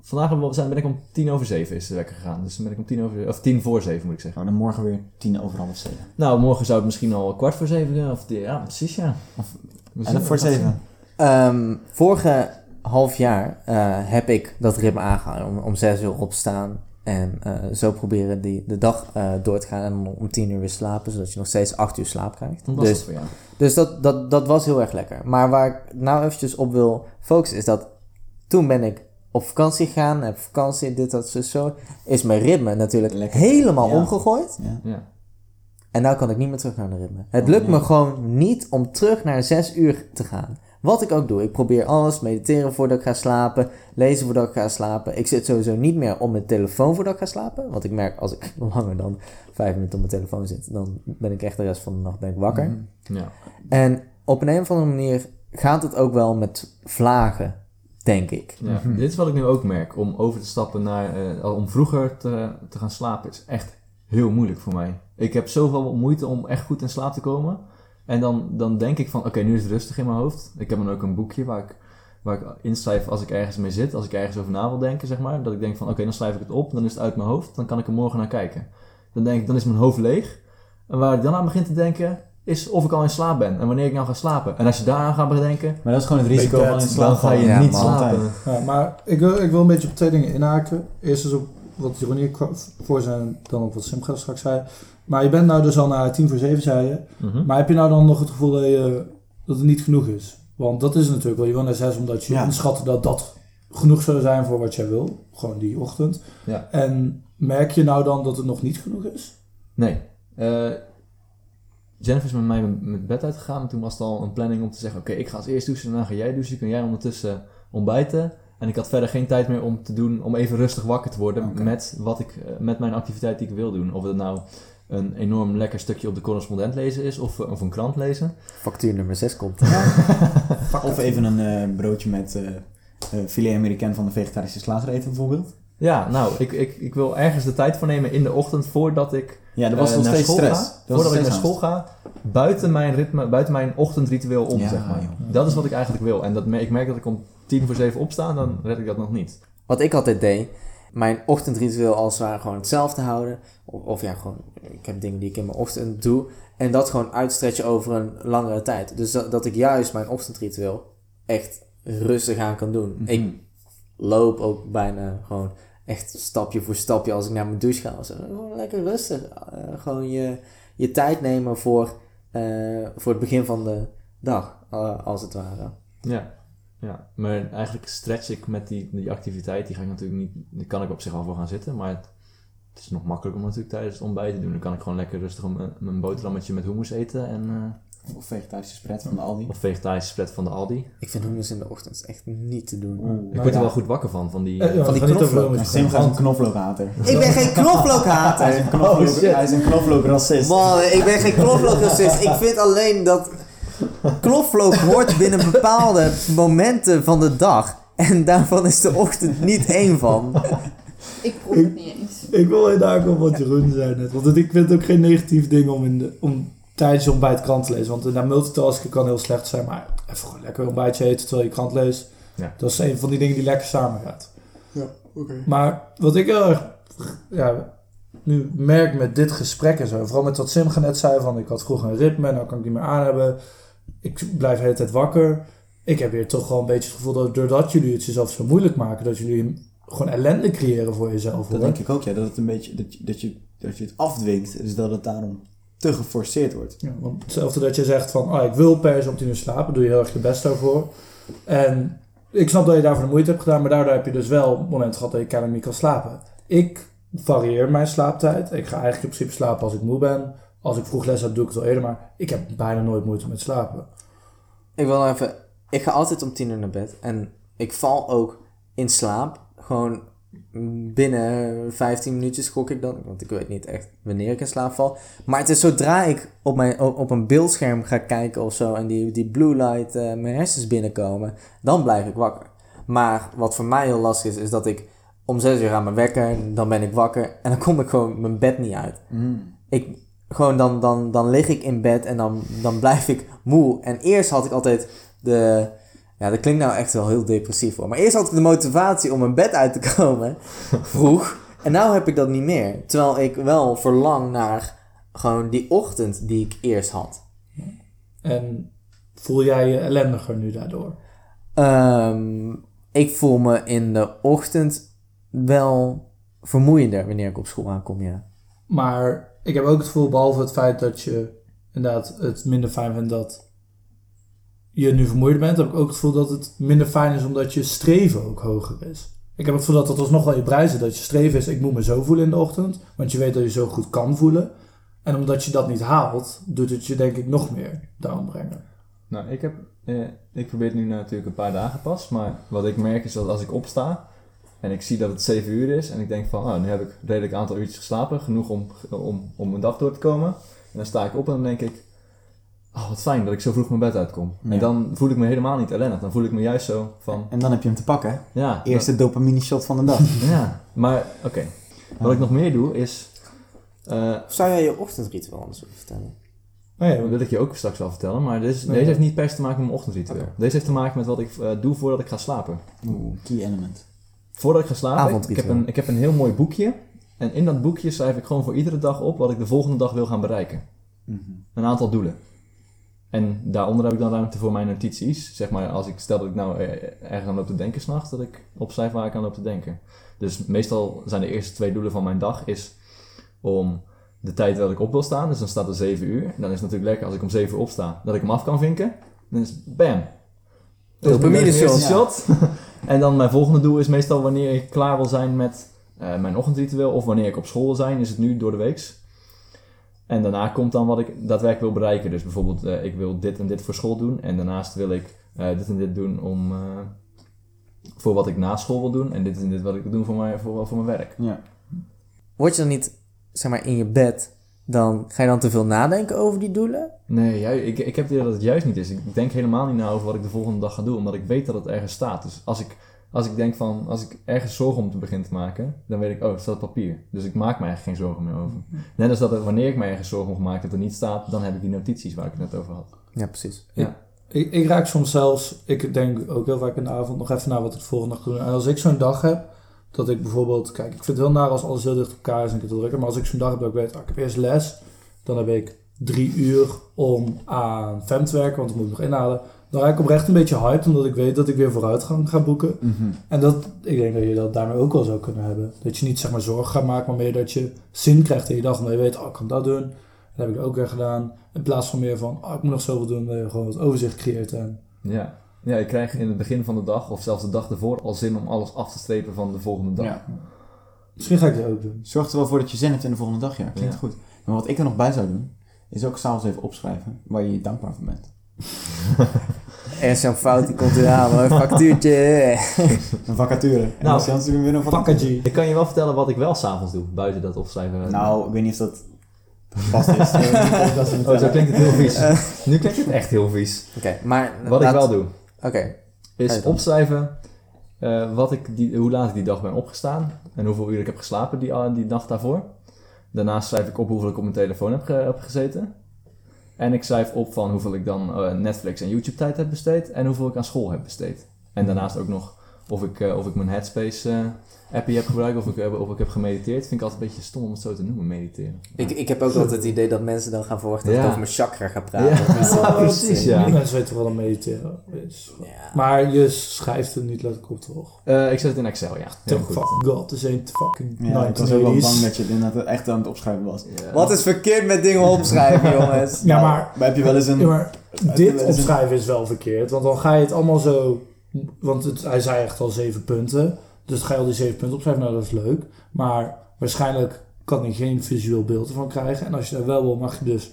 vandaag zijn- ben ik om tien over zeven is de wekker gegaan. Dus dan ben ik om tien over... Of tien voor zeven moet ik zeggen. Nou, dan morgen weer tien over half zeven. Nou, morgen zou het misschien al kwart voor zeven zijn. Of, ja, precies ja. Of- En zien- voor zeven. Ehm, vorige half jaar eh, heb ik dat ritme aangehouden. Om, om zes uur opstaan en eh, zo proberen die, de dag eh, door te gaan. En om, om tien uur weer slapen, zodat je nog steeds acht uur slaap krijgt. was Dus dat voor jou? Dus dat, dat, dat was heel erg lekker. Maar waar ik nou eventjes op wil focussen is dat toen ben ik op vakantie gegaan, heb vakantie, dit, dat, zo, zo. Is mijn ritme natuurlijk Lekker. helemaal Ja. omgegooid. Ja. Ja. En nou kan ik niet meer terug naar de ritme. Het Oh, lukt me gewoon niet om terug naar zes uur te gaan. Wat ik ook doe, ik probeer alles, mediteren voordat ik ga slapen, lezen voordat ik ga slapen. Ik zit sowieso niet meer op mijn telefoon voordat ik ga slapen. Want ik merk als ik langer dan vijf minuten op mijn telefoon zit, dan ben ik echt de rest van de nacht ben ik wakker. Mhm. Ja. En op een, een of andere manier gaat het ook wel met vlagen, denk ik. ja. Mhm. Dit is wat ik nu ook merk. Om over te stappen naar... eh, om vroeger te, te gaan slapen is echt heel moeilijk voor mij. Ik heb zoveel moeite om echt goed in slaap te komen. En dan, dan denk ik van, oké, nu is het rustig in mijn hoofd. Ik heb dan ook een boekje waar ik, waar ik inschrijf als ik ergens mee zit. Als ik ergens over na wil denken, zeg maar. Dat ik denk van, oké, dan schrijf ik het op. Dan is het uit mijn hoofd. Dan kan ik er morgen naar kijken. Dan denk ik, dan is mijn hoofd leeg. En waar ik dan aan begin te denken, is of ik al in slaap ben. En wanneer ik nou ga slapen. En als je daaraan gaat bedenken, Maar dat is gewoon het risico van in slaap dan ga je. Ja, niet man. slapen. Ja, maar ik wil, ik wil een beetje op twee dingen inhaken. Eerst is op wat Jeroen voor zijn, dan op wat Simcha straks zei. Maar je bent nou dus al naar tien voor zeven, zei je. Mhm. Maar heb je nou dan nog het gevoel dat, je, dat het niet genoeg is? Want dat is natuurlijk wel. Je wil naar zes omdat je Ja. inschat dat dat genoeg zou zijn voor wat jij wil. Gewoon die ochtend. Ja. En merk je nou dan dat het nog niet genoeg is? Nee. Eh, Jennifer is met mij met bed uitgegaan. En toen was het al een planning om te zeggen: Oké, ik ga als eerst douchen. Daarna ga jij douchen. Kun jij ondertussen ontbijten. En ik had verder geen tijd meer om te doen. Om even rustig wakker te worden. Met, wat ik, eh, met mijn activiteit die ik wil doen. Of het nou een enorm lekker stukje op de correspondent lezen is. Of, eh, of een krant lezen. Factuur nummer 6 komt. Of even een eh, broodje met eh eh, filet americain van de vegetarische slager eten bijvoorbeeld. Ja, nou, ik, ik, ik wil ergens de tijd voor nemen in de ochtend voordat ik Ja, dat was nog naar steeds school stress. ga, Dat voordat ik naar school ga, buiten mijn ritme, buiten mijn ochtendritueel om, Ja, zeg maar. joh. Dat is wat ik eigenlijk wil. En dat, me- ik merk dat ik om tien voor zeven opsta, dan red ik dat nog niet. Wat ik altijd deed, mijn ochtendritueel als het ware gewoon hetzelfde houden. Of, of ja, gewoon, ik heb dingen die ik in mijn ochtend doe. En dat gewoon uitstretchen over een langere tijd. Dus dat, dat ik juist mijn ochtendritueel echt rustig aan kan doen. Mhm. Ik loop ook bijna gewoon echt stapje voor stapje als ik naar mijn douche ga. Gewoon lekker rustig. Eh, gewoon je, je tijd nemen voor, eh, voor het begin van de dag, eh, als het ware. Ja. Ja, maar eigenlijk stretch ik met die, die activiteit. Die ga ik natuurlijk niet, die kan ik op zich al voor gaan zitten. Maar het, het is nog makkelijker om natuurlijk tijdens het ontbijt te doen. Dan kan ik gewoon lekker rustig een, mijn boterhammetje met hummus eten. En, eh, Of vegetarische spread van de Aldi. of vegetarische spread van de Aldi. Ik vind hummus in de ochtend echt niet te doen. Oeh. Ik word er wel goed wakker van, van die... Ja, Van die knoflook. Sim gaat een knoflookhater. Ik ben geen knoflookhater! Hij is een knoflook, shit. hij is een knoflookracist. Man, ik ben geen knoflookracist. Ik vind alleen dat knoflook hoort binnen bepaalde momenten van de dag. En daarvan is de ochtend niet één van. Ik proef het niet eens. Ik wil inderdaad op wat Jeroen zei net. Want ik vind het ook geen negatief ding om, in de, om tijdens je ontbijt krant te lezen. Want inderdaad, multitasken kan heel slecht zijn. Maar even gewoon lekker een ontbijtje eten terwijl je krant leest. Ja. Dat is een van die dingen die lekker samen gaat. Ja, oké. Maar wat ik heel erg ja, nu merk met dit gesprek en zo. Vooral met wat Sim net zei van ik had vroeger een ritme. Nou kan ik die meer aan hebben. Ik blijf de hele tijd wakker. Ik heb weer toch wel een beetje het gevoel dat doordat jullie het jezelf zo moeilijk maken. Dat jullie gewoon ellende creëren voor jezelf. Dat hoor. denk ik ook, ja. Dat het een beetje, dat je, dat je, dat je het afdwingt. Dus dat het daarom te geforceerd wordt. Ja, want hetzelfde dat je zegt van, ah, ik wil per se om tien uur slapen, doe je heel erg je best daarvoor. En ik snap dat je daarvoor de moeite hebt gedaan, maar daardoor heb je dus wel momenten gehad dat je kennelijk niet kan slapen. Ik varieer mijn slaaptijd. Ik ga eigenlijk in principe slapen als ik moe ben. Als ik vroeg les heb, doe ik het wel eerder, maar ik heb bijna nooit moeite met slapen. Ik wil nog even... Ik ga altijd om tien uur naar bed. En ik val ook in slaap. Gewoon binnen 15 minuutjes gok ik dan. Want ik weet niet echt wanneer ik in slaap val. Maar het is zodra ik op, mijn, op, een beeldscherm ga kijken of zo. En die, die blue light eh, mijn hersens binnenkomen. Dan blijf ik wakker. Maar wat voor mij heel lastig is, is dat ik om 6 uur aan mijn wekker. Dan ben ik wakker. En dan kom ik gewoon mijn bed niet uit. Ik, gewoon dan, dan, dan lig ik in bed en dan, dan blijf ik moe. En eerst had ik altijd de... Ja, dat klinkt nou echt wel heel depressief hoor. Maar eerst had ik de motivatie om mijn bed uit te komen. Vroeg. En nu heb ik dat niet meer. Terwijl ik wel verlang naar gewoon die ochtend die ik eerst had. En voel jij je ellendiger nu daardoor? Ehm, ik voel me in de ochtend wel vermoeiender wanneer ik op school aankom, ja. Maar ik heb ook het gevoel, behalve het feit dat je inderdaad het minder fijn vindt dat je nu vermoeider bent, heb ik ook het gevoel dat het minder fijn is omdat je streven ook hoger is. Ik heb het gevoel dat dat alsnog wel je prijs is. Dat je streven is, ik moet me zo voelen in de ochtend. Want je weet dat je zo goed kan voelen. En omdat je dat niet haalt, doet het je denk ik nog meer down brengen. Nou, ik heb, eh, ik probeer het nu natuurlijk een paar dagen pas, maar wat ik merk is dat als ik opsta en ik zie dat het 7 uur is en ik denk van, oh, nu heb ik een redelijk aantal uurtjes geslapen, genoeg om, om, om mijn dag door te komen. En dan sta ik op en dan denk ik, oh, wat fijn dat ik zo vroeg mijn bed uitkom. Ja. En dan voel ik me helemaal niet ellendig, dan voel ik me juist zo van, En dan heb je hem te pakken. hè? ja. Eerste dopamine shot van de dag. ja, maar oké. Wat ik nog meer doe is, eh, Of zou jij je ochtendritueel anders willen vertellen? Nou ja, dat wil ik je ook straks wel vertellen, maar deze, Nee. deze heeft niet per se te maken met mijn ochtendritueel. Oké. Deze heeft te maken met wat ik eh, doe voordat ik ga slapen. Oeh, key element. Voordat ik ga slapen, ik heb, een, ik heb een heel mooi boekje. En in dat boekje schrijf ik gewoon voor iedere dag op wat ik de volgende dag wil gaan bereiken. Mhm. Een aantal doelen. En daaronder heb ik dan ruimte voor mijn notities. Zeg maar, als ik stel dat ik nou eh, ergens aan loop te denken s'nachts, dat ik opschrijf waar ik aan loop te denken. Dus meestal zijn de eerste twee doelen van mijn dag is om de tijd dat ik op wil staan. Dus dan staat er 7 uur. En dan is het natuurlijk lekker als ik om 7 uur opsta, dat ik hem af kan vinken. Dan is bam. Dat is shot. en dan mijn volgende doel is meestal wanneer ik klaar wil zijn met eh, mijn ochtendritueel. Of wanneer ik op school wil zijn, is het nu door de weeks. En daarna komt dan wat ik daadwerkelijk wil bereiken. Dus bijvoorbeeld, eh, ik wil dit en dit voor school doen. En daarnaast wil ik eh, dit en dit doen om, voor wat ik na school wil doen. En dit en dit wat ik wil doen voor mijn, voor, voor mijn werk. Ja. Word je dan niet, zeg maar, in je bed, dan ga je dan te veel nadenken over die doelen? Nee, ju- ik, ik heb het idee dat het juist niet is. Ik denk helemaal niet na over wat ik de volgende dag ga doen. Omdat ik weet dat het ergens staat. Dus als ik, als ik denk van, als ik ergens zorgen om te beginnen te maken, dan weet ik, oh, het staat op papier. Dus ik maak me eigenlijk geen zorgen meer over. Net als dat er, wanneer ik me ergens zorgen om maak dat er niet staat, dan heb ik die notities waar ik het net over had. Ja, precies. Ik, ik raak soms zelfs, ik denk ook heel vaak in de avond nog even naar wat ik de volgende dag doe. En als ik zo'n dag heb, dat ik bijvoorbeeld, kijk, ik vind het heel naar als alles heel dicht op elkaar is en ik het wil drukken. Maar als ik zo'n dag heb dat ik weet, ah, ik heb eerst les, dan heb ik drie uur om aan FEM te werken, want dat moet ik nog inhalen. dan raak ik oprecht een beetje hyped, omdat ik weet dat ik weer vooruitgang ga boeken. Mhm. En dat, ik denk dat je dat daarmee ook wel zou kunnen hebben. Dat je niet zeg maar zorgen gaat maken, maar meer dat je zin krijgt in je dag. Omdat je weet, oh, ik kan dat doen. Dat heb ik ook weer gedaan. In plaats van meer van, oh, ik moet nog zoveel doen. Dat je gewoon wat overzicht creëert. En Ja. Ja, je krijgt in het begin van de dag, of zelfs de dag ervoor, al zin om alles af te strepen van de volgende dag. Ja. misschien ga ik dit ook doen. Zorg er wel voor dat je zin hebt in de volgende dag, ja. Klinkt Ja. goed. Maar wat ik er nog bij zou doen, is ook s'avonds even opschrijven waar je je dankbaar voor bent. Er is zo'n fout, die komt weer aan, hoor. Een factuurtje. Een vacature. En Nou, je anders weer een vacature. Ik kan je wel vertellen wat ik wel s'avonds doe, buiten dat opschrijven. Nou, ik weet niet of dat vast is. Oh, zo klinkt het heel vies. Nu klinkt het echt heel vies. Oké, maar... Wat laat- ik wel doe, Oké, is opschrijven eh, wat ik die, hoe laat ik die dag ben opgestaan en hoeveel uur ik heb geslapen die, ah, die nacht daarvoor. Daarnaast schrijf ik op hoeveel ik op mijn telefoon heb, ge- heb gezeten. En ik schrijf op van hoeveel ik dan eh, Netflix en YouTube tijd heb besteed en hoeveel ik aan school heb besteed. En daarnaast ook nog of ik, eh, of ik mijn Headspace eh appie heb gebruikt of ik, heb- of ik heb gemediteerd. Vind ik altijd een beetje stom om het zo te noemen, mediteren. ik, ik heb ook altijd het idee dat mensen dan gaan verwachten dat Ja. ik over mijn chakra ga praten. Ja, Dat is wel precies, ja. Die mensen weten wel dat mediteren is. Ja. Maar je schrijft het niet letterlijk op, toch? Eh, ik zet het in Excel, ja. Heel goed. fucking god, is een fucking Ja, ik was ook wel 1980s. bang dat je het inderdaad echt aan het opschrijven was. Wat is verkeerd met dingen opschrijven, jongens? Ja, Nou, maar Maar heb je wel eens een... Ja, maar wel dit opschrijven is wel verkeerd. Want dan ga je het allemaal zo... Want het, hij zei echt al zeven punten. Dus ga je al die zeven punten opschrijven. Nou, dat is leuk. Maar waarschijnlijk kan hij geen visueel beeld ervan krijgen. En als je dat wel wil, mag je dus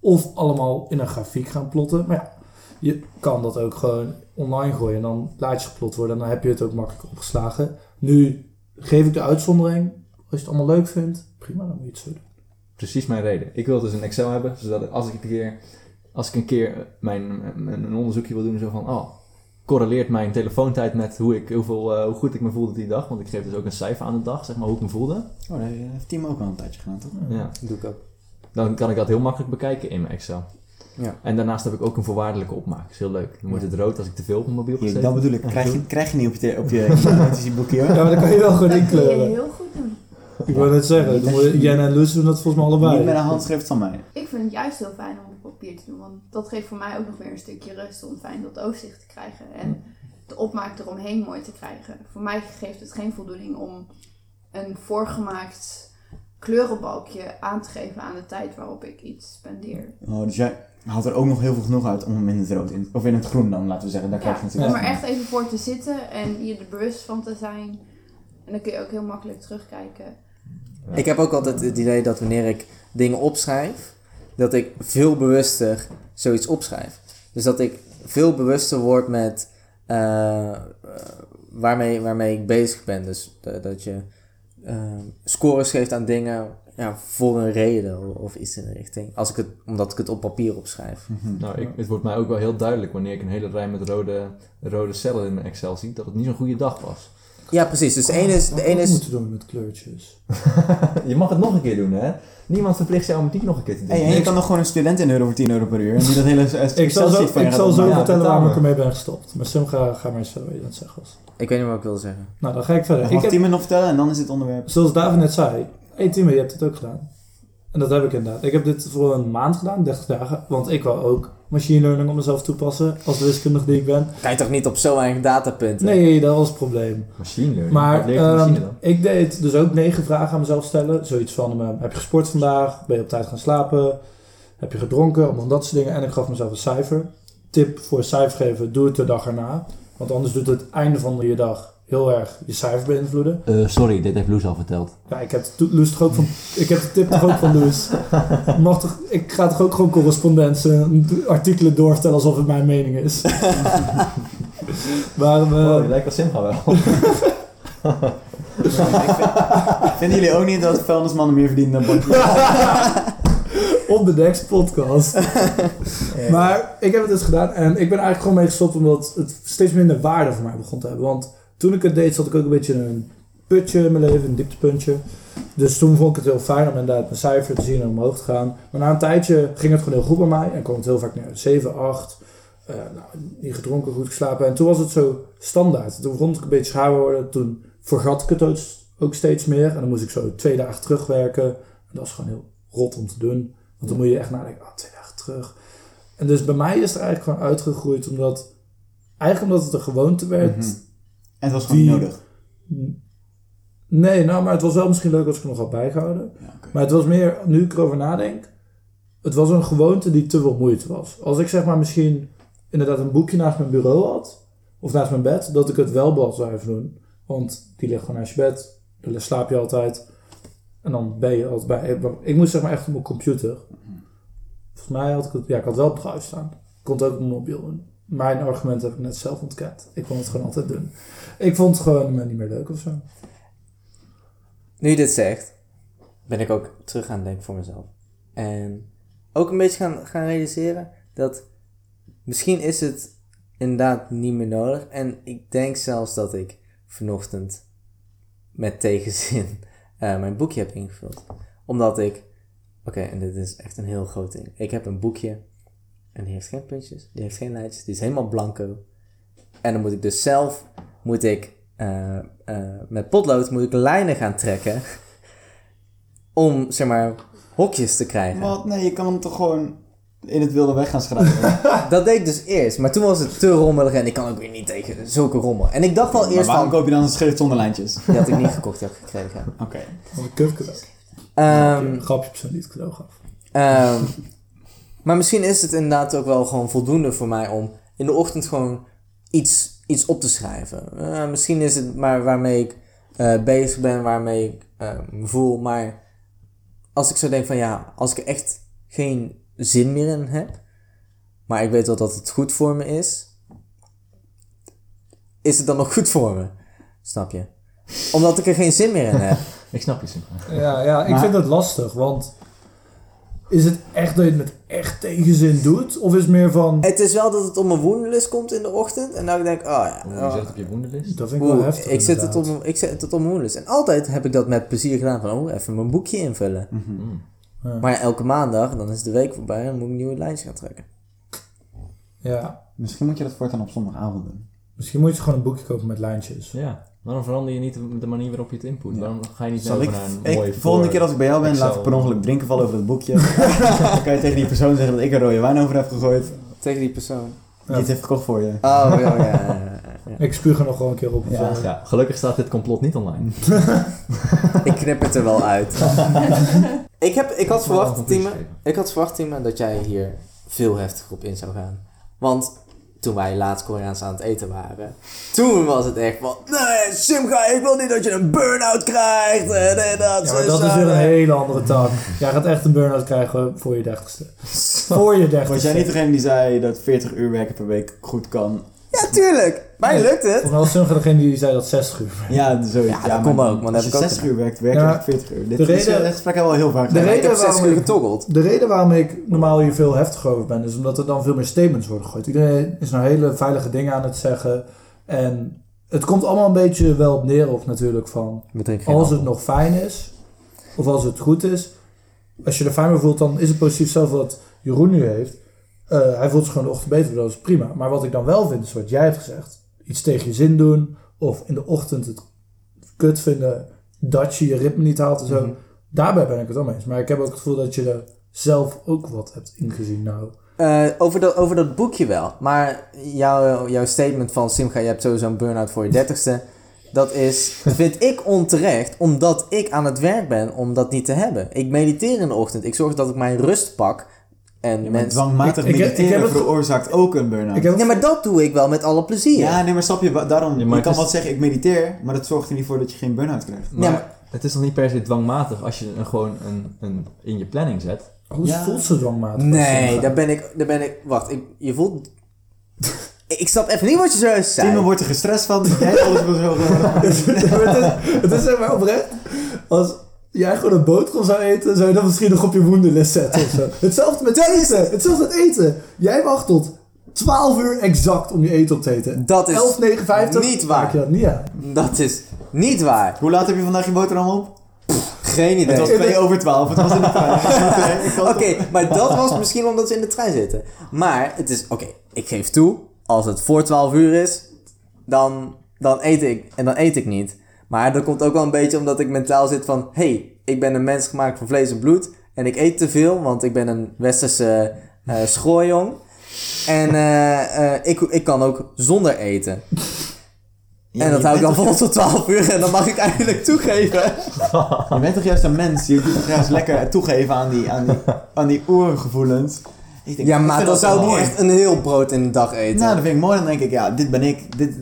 of allemaal in een grafiek gaan plotten. Maar ja, je kan dat ook gewoon online gooien. En dan laat je geplot worden. En dan heb je het ook makkelijk opgeslagen. Nu geef ik de uitzondering. Als je het allemaal leuk vindt, prima, dan moet je het zo doen. Precies mijn reden. Ik wil dus in Excel hebben, zodat als ik een keer, als ik een keer mijn, mijn- een onderzoekje wil doen, zo van, oh, correleert mijn telefoontijd met hoe, ik, hoeveel, eh, hoe goed ik me voelde die dag. Want ik geef dus ook een cijfer aan de dag, zeg maar, hoe ik me voelde. Oh, dat heeft Timo ook al een tijdje gedaan, toch? Ja. doe ik ook. Dan kan ik dat heel makkelijk bekijken in mijn Excel. Ja. En daarnaast heb ik ook een voorwaardelijke opmaak. Dat is heel leuk. Dan wordt het rood als ik te veel op mijn mobiel heb Hier, gezeten. dat bedoel ik. Krijg je, krijg je niet op je, op je notitieboekje, hoor. Ja, maar dan kan je wel gewoon Dat kun je inkleuren. heel goed doen. Ik wou net zeggen, Jen en Luus doen dat volgens mij allebei. Niet met een handschrift van mij. Ik vind het juist heel fijn om op papier te doen. Want dat geeft voor mij ook nog weer een stukje rust om fijn dat overzicht te krijgen. En de opmaak eromheen mooi te krijgen. Voor mij geeft het geen voldoening om een voorgemaakt kleurenbalkje aan te geven aan de tijd waarop ik iets spendeer. Oh, dus jij haalt er ook nog heel veel genoeg uit om hem in het rood in... Of in het groen dan, laten we zeggen. Daar krijg je Ja, natuurlijk om er van. echt even voor te zitten en je er bewust van te zijn. En dan kun je ook heel makkelijk terugkijken. Ik heb ook altijd het idee dat wanneer ik dingen opschrijf, dat ik veel bewuster zoiets opschrijf. Dus dat ik veel bewuster word met eh, eh, waarmee, waarmee ik bezig ben. Dus dat je eh, scores geeft aan dingen ja, voor een reden of, of iets in de richting. Als ik het, omdat ik het op papier opschrijf. Mhm. Nou, ik, het wordt mij ook wel heel duidelijk wanneer ik een hele rij met rode, rode cellen in mijn Excel zie, dat het niet zo'n goede dag was. Ja, precies. Dus de ene is... De ene is moeten doen met kleurtjes. je mag het nog een keer doen, hè? Niemand verplicht jou om nog een keer te doen. Hey, en je kan nog gewoon een student inhuren voor 10 euro per uur. En die dat hele Ik zal zo, van ik zal zo vertellen waarom ik ermee ben gestopt. Maar Sim, ga, ga maar eens verder wat je aan het zeggen was. Ik weet niet wat ik wil zeggen. Nou, dan ga ik verder. Ik mag heb, Timo nog vertellen en dan is het onderwerp. zoals David net zei. Hé Timo, je hebt het ook gedaan. En dat heb ik inderdaad. Ik heb dit voor een maand gedaan, 30 dagen. Want ik wou ook machine learning op mezelf toepassen. Als de wiskundige die ik ben. Kan je toch niet op zo weinig datapunten? Nee, dat was het probleem. Machine learning. Maar Wat leert de ehm, machine dan? ik deed dus ook negen vragen aan mezelf stellen. Zoiets van, eh, heb je gesport vandaag? Ben je op tijd gaan slapen? Heb je gedronken? Allemaal dat soort dingen. En ik gaf mezelf een cijfer. Tip voor een cijfer geven, doe het de dag erna. Want anders doet het einde van je dag heel erg je cijfer beïnvloeden. Eh, sorry, dit heeft Loes al verteld. Ja, ik heb, Loes toch ook van, ik heb de tip toch ook van Loes. Ik Mag toch, ik ga toch ook gewoon correspondentie artikelen doorvertellen alsof het mijn mening is. maar we, Oh, je lijkt wel Simba wel. Vinden jullie ook niet dat vuilnismannen meer verdienen dan op de next podcast. Maar ik heb het dus gedaan en ik ben eigenlijk gewoon mee gestopt omdat het steeds minder waarde voor mij begon te hebben. Want toen ik het deed zat ik ook een beetje in een putje in mijn leven, een dieptepuntje. Dus toen vond ik het heel fijn om inderdaad mijn cijfer te zien en omhoog te gaan. Maar na een tijdje ging het gewoon heel goed bij mij en kwam het heel vaak neer. 7, 8, eh, nou, niet gedronken, goed geslapen. En toen was het zo standaard. Toen begon ik een beetje schaar worden. Toen vergat ik het ook, ook steeds meer. En dan moest ik zo twee dagen terugwerken. En dat was gewoon heel rot om te doen. Want dan moet je echt nadenken, ah, twee dagen terug. En dus bij mij is het eigenlijk gewoon uitgegroeid omdat... Eigenlijk omdat het een gewoonte werd. Mhm. En het was gewoon Die- niet nodig. Nee, nou, maar het was wel misschien leuk als ik nog had bijgehouden. Ja. Maar het was meer, nu ik erover nadenk, het was een gewoonte die te veel moeite was. Als ik zeg maar misschien inderdaad een boekje naast mijn bureau had, of naast mijn bed, dat ik het wel bal zou even doen. Want die ligt gewoon naast je bed, daar slaap je altijd. En dan ben je altijd bij. Ik moest zeg maar echt op mijn computer. Volgens mij had ik het, ja, ik had wel op staan. Ik kon het ook op mijn mobiel doen. Mijn argument heb ik net zelf ontkend. Ik kon het gewoon altijd doen. Ik vond het gewoon niet meer leuk of zo. Nu je dit zegt, ben ik ook terug aan het denken voor mezelf. En ook een beetje gaan, gaan realiseren dat misschien is het inderdaad niet meer nodig. En ik denk zelfs dat ik vanochtend met tegenzin eh, mijn boekje heb ingevuld. Omdat ik, oké, en dit is echt een heel groot ding. Ik heb een boekje en die heeft geen puntjes, die heeft geen lijntjes, die is helemaal blanco. En dan moet ik dus zelf, moet ik eh, eh, met potlood moet ik lijnen gaan trekken. Om, zeg maar, hokjes te krijgen. Wat? Nee, je kan hem toch gewoon in het wilde weg gaan schrijven. Dat deed ik dus eerst, maar toen was het te rommelig en ik kan ook weer niet tegen zulke rommel. En ik dacht wel maar eerst waarom van, koop je dan een schrift zonder lijntjes? die had ik niet gekocht, die had ik gekregen. Oké. Wat een kut cadeau. Ehm, Een grapje op zo'n niet cadeau gaf. Ehm, maar misschien is het inderdaad ook wel gewoon voldoende voor mij om in de ochtend gewoon iets, iets op te schrijven. Eh, misschien is het maar waarmee ik eh, bezig ben, waarmee ik eh, me voel. Maar als ik zo denk van ja, als ik er echt geen zin meer in heb, maar ik weet wel dat het goed voor me is, is het dan nog goed voor me? Snap je? Omdat ik er geen zin meer in heb. Ik snap je, Simon. Ja, ja ik Maar- vind het lastig, want is het echt dat je het met echt tegenzin doet? Of is het meer van, Het is wel dat het op mijn woendenlist komt in de ochtend. En dan denk ik, oh ja. Hoe oh, je zet op je woendenlist. dat vind ik wel Oeh, heftig ik, zet het op, mijn- ik zet het op mijn. En altijd heb ik dat met plezier gedaan. Van, oh, even mijn boekje invullen. Mm. Ja. Maar ja, elke maandag, dan is de week voorbij. En dan moet ik nieuwe lijntjes gaan trekken. Ja, Misschien moet je dat voortaan op zondagavond doen. misschien moet je gewoon een boekje kopen met lijntjes. Ja, waarom verander je niet de- manier waarop je het input? Ja. Waarom ga je niet Zal ik, naar een ik, volgende keer als ik bij jou ben, Excel. laat ik per ongeluk drinken vallen over het boekje. dan kan je tegen die persoon zeggen dat ik er rode wijn over heb gegooid. Tegen die persoon. Die het heeft gekocht voor je. Oh, ja, ja, ja. Ik spuug er nog wel een keer op. Ja. gelukkig staat dit complot niet online. Ik knip het er wel uit. ik, heb, ik, had een verwacht, geven. ik had verwacht, Timo, dat jij hier veel heftiger op in zou gaan. Want toen wij laatst Koreaans aan het eten waren, toen was het echt van... Nee, Simga, ik wil niet dat je een burn-out krijgt. En, en dat, Ja, maar zo, dat is weer een en- hele andere tak. Jij gaat echt een burn-out krijgen voor je dertigste. Voor je dertigste. Was jij niet degene die zei dat 40 uur werken per week goed kan? Ja, tuurlijk. Mij lukt het. Volgens mij was degene die zei dat 60 uur. Ja, zoiets. Ja, dat komt ook, want als heb je ik ook 60 uur werkt, werk je Ja, echt 40 uur. Dit, de dit reden- dit gesprek hebben we al heel vaak De gehad. Ik heb reden zes waarom uur ik- getoggeld. De reden waarom ik normaal hier veel heftiger over ben, is omdat er dan veel meer statements worden gegooid. Iedereen is nou hele veilige dingen aan het zeggen. En het komt allemaal een beetje wel op neer op natuurlijk van... We drinken geen Als het alcohol. nog fijn is, of als het goed is, als je er fijn mee voelt, dan is het positief zelf wat Jeroen nu heeft. Eh, hij voelt zich gewoon de ochtend beter, dat is prima. Maar wat ik dan wel vind, is wat jij hebt gezegd. Iets tegen je zin doen, of in de ochtend het kut vinden dat je je ritme niet haalt en zo. Mhm. Daarbij ben ik het wel mee eens. Maar ik heb ook het gevoel dat je er zelf ook wat hebt ingezien nou. Eh, over, dat, over dat boekje wel. Maar jouw, jouw statement van Simga, je hebt sowieso een burn-out voor je dertigste. Dat is, vind ik onterecht, omdat ik aan het werk ben om dat niet te hebben. Ik mediteer in de ochtend. Ik zorg dat ik mijn rust pak. En Ja, mensen... dwangmatig Ik- ik- ik mediteren het ge- veroorzaakt ook een burn-out. Ik heb Nee, maar dat doe ik wel met alle plezier. Ja, nee, maar snap je, daarom, Ja, je kan is- wel zeggen ik mediteer, maar dat zorgt er niet voor dat je geen burn-out krijgt. Maar, maar- het is toch niet per se dwangmatig als je een, gewoon een, een, in je planning zet. Hoe Ja. voelt ze dwangmatig? Nee, daar ben ik, daar ben ik, wacht, ik, je voelt... ik snap even niet wat je zo zei. Timo wordt er gestrest van, dat jij alles wil zo het, is, het is zeg maar oprecht. Als jij gewoon een boterham zou eten, zou je dat misschien nog op je woendenlist zetten of zo. Hetzelfde met eten. Hetzelfde met eten. Jij wacht tot 12 uur exact om je eten op te eten. Dat is 11.59 niet waar. maak je dat niet. Dat is niet waar. Hoe laat heb je vandaag je boterham op? Geen idee. Het was 2 over 12, het was in de trein. Oké, maar dat was misschien omdat ze in de trein zitten. Maar het is, oké, ik geef toe, als het voor 12 uur is, dan, dan eet ik. En dan eet ik niet. Maar dat komt ook wel een beetje omdat ik mentaal zit van, hey, ik ben een mens gemaakt van vlees en bloed. En ik eet te veel, want ik ben een westerse schooljong. En eh, eh, ik, ik kan ook zonder eten. Ja, en dat hou ik dan vol tot 12 uur en dan mag ik eindelijk toegeven. Je bent toch juist een mens, je doet toch juist lekker toegeven aan die, aan die, aan die oergevoelens. Denk, Ja, maar dan dat zou ik echt een heel brood in de dag eten. Nou, dat vind ik mooi. Dan denk ik, ja, dit ben ik. Dit,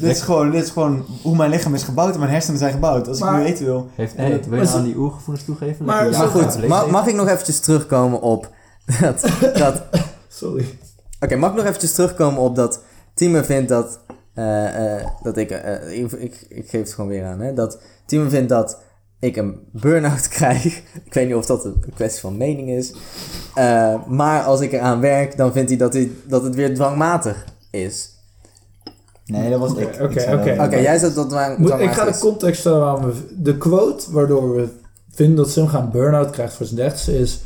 dit, is gewoon, dit is gewoon hoe mijn lichaam is gebouwd en mijn hersenen zijn gebouwd. Als ik nu eten wil. Heeft, Ja, hey, dat- wil je nou aan die oergevoelens toegeven? Maar- Lekker maar ja, goed, ma- mag ik nog eventjes terugkomen op dat... dat Sorry. Oké, mag ik nog eventjes terugkomen op dat Timo vindt dat... eh, eh, dat ik, eh, ik, ik... Ik geef het gewoon weer aan, hè. Dat Timo vindt dat ik een burn-out krijg. Ik weet niet of dat een kwestie van mening is. Eh, maar als ik eraan werk, dan vindt hij dat, hij dat het weer dwangmatig is. Nee, dat was ik. oké, oké. Oké, jij zegt dat Moet, ik ga de context stellen waarom we... De quote waardoor we vinden dat Sim gaan burn-out krijgt voor zijn dertigste is...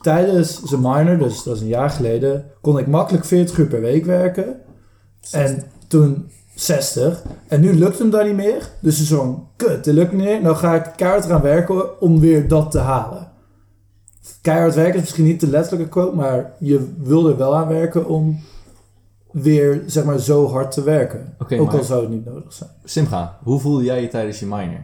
Tijdens zijn minor, dus dat is een jaar geleden, kon ik makkelijk 40 uur per week werken. En toen 60. En nu lukt hem dat niet meer. Dus is zo'n, kut, dit lukt niet meer. Nou ga ik keihard gaan werken om weer dat te halen. Keihard werken is misschien niet de letterlijke quote, maar je wil er wel aan werken om weer, zeg maar, zo hard te werken. Oké, Ook maar- al zou het niet nodig zijn. Simga, hoe voelde jij je tijdens je minor?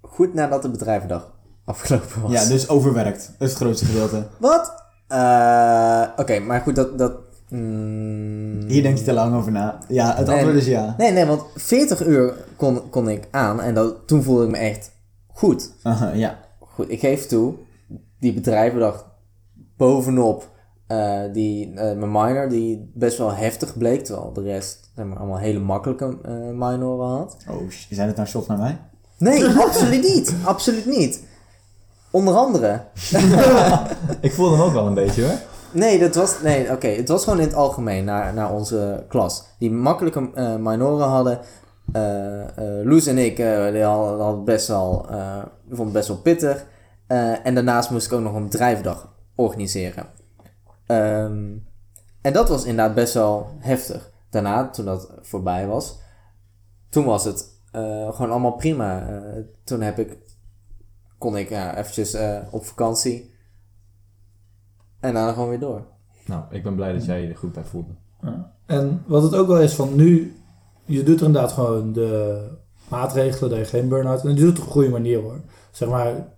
Goed nadat de bedrijvendag afgelopen was. Ja, dus overwerkt. Dat is het grootste gedeelte. Wat? Eh, Oké, maar goed, dat... dat mm, Hier denk je te lang over na. Ja, het Nee. antwoord is ja. Nee, nee, want 40 uur kon, kon ik aan en dat, toen voelde ik me echt goed. Aha, ja. Goed, ik geef toe, die bedrijvendag bovenop eh, die, eh, mijn minor, die best wel heftig bleek, terwijl de rest zeg maar, allemaal hele makkelijke eh minoren had. Oh, zijn het nou shots naar mij? Nee, absoluut niet. Absoluut niet. Onder andere. Ik voelde hem ook wel een beetje hoor. Nee, dat was, nee oké, het was gewoon in het algemeen naar, naar onze klas. Die makkelijke eh minoren hadden. eh, Loes en ik, die hadden, hadden best wel, vonden het best wel pittig. En daarnaast moest ik ook nog een bedrijfdag organiseren. Ehm, en dat was inderdaad best wel heftig. Daarna, toen dat voorbij was, toen was het eh, gewoon allemaal prima. Eh, toen heb ik, kon ik ja, eventjes eh, op vakantie. En daarna gewoon weer door. Nou, ik ben blij dat jij je er goed bij voelde. Ja. En wat het ook wel is van nu, je doet er inderdaad gewoon de maatregelen dat je geen burn-out. En je doet het op een goede manier hoor. Zeg maar,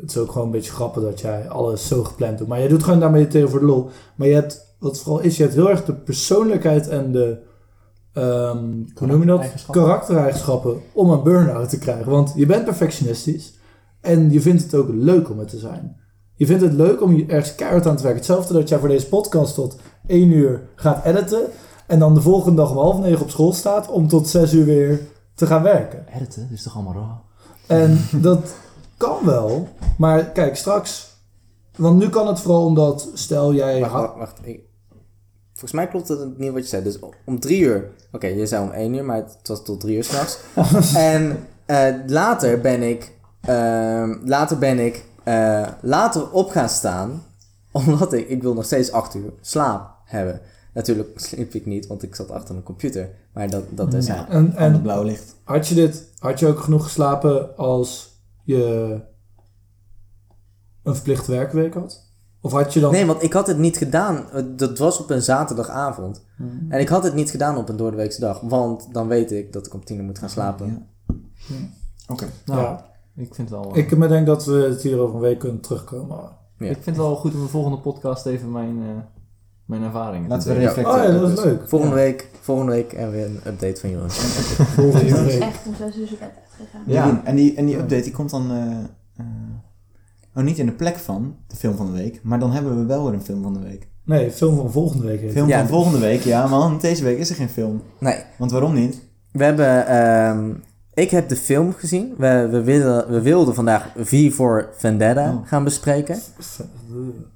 het is ook gewoon een beetje grappig dat jij alles zo gepland doet. Maar jij doet gewoon daar mediteren voor de lol. Maar je hebt, wat vooral is, je hebt heel erg de persoonlijkheid en de, ehm, hoe noem je dat? Karaktereigenschappen. Om een burn-out te krijgen. Want je bent perfectionistisch en je vindt het ook leuk om het te zijn. Je vindt het leuk om je ergens keihard aan te werken. Hetzelfde dat jij voor deze podcast tot 1 uur gaat editen. En dan de volgende dag om half negen op school staat om tot 6 uur weer te gaan werken. Editen, dat is toch allemaal raar? En dat kan wel. Maar kijk, straks. Want nu kan het vooral omdat, stel jij. Wacht, wacht, wacht. Ik- volgens mij klopt het niet wat je zei. Dus om drie uur. Oké, je zei om één uur, maar het was tot drie uur s'nachts. en eh, later ben ik. ehm, later ben ik. eh, later op gaan staan. Omdat ik. Ik wil nog steeds acht uur slaap hebben. Natuurlijk sliep ik niet, want ik zat achter een computer. Maar dat, dat is. Ja, En, en het blauwe licht. had je dit. Had je ook genoeg geslapen als je een verplichte werkweek had? Of had je dan. Nee, want ik had het niet gedaan. Eh, Dat was op een zaterdagavond. En ik had het niet gedaan op een doordeweekse dag. Want dan weet ik dat ik om tien uur moet gaan slapen. Ja. Oké. Nou, Ja. ik vind het wel... Ik me denk dat we het hier over een week kunnen terugkomen. Ja. Ik vind het wel goed om de volgende podcast even mijn, eh, mijn ervaringen Laten te we delen. reflecteren. Oh ja, dat is Dus- leuk. Volgende, Ja. week, volgende week hebben we een update van Jeroen. Volgende week. ben echt om zes uur bed uitgegaan. Ja. En die, en die update die komt dan... eh, eh, oh, niet in de plek van de film van de week. Maar dan hebben we wel weer een film van de week. Nee, film van volgende week. Film Ja. van volgende week, ja. Maar deze week is er geen film. Nee, Want waarom niet? we hebben... ehm, ik heb de film gezien. We, we, wilden, we wilden vandaag V for Vendetta Oh. gaan bespreken.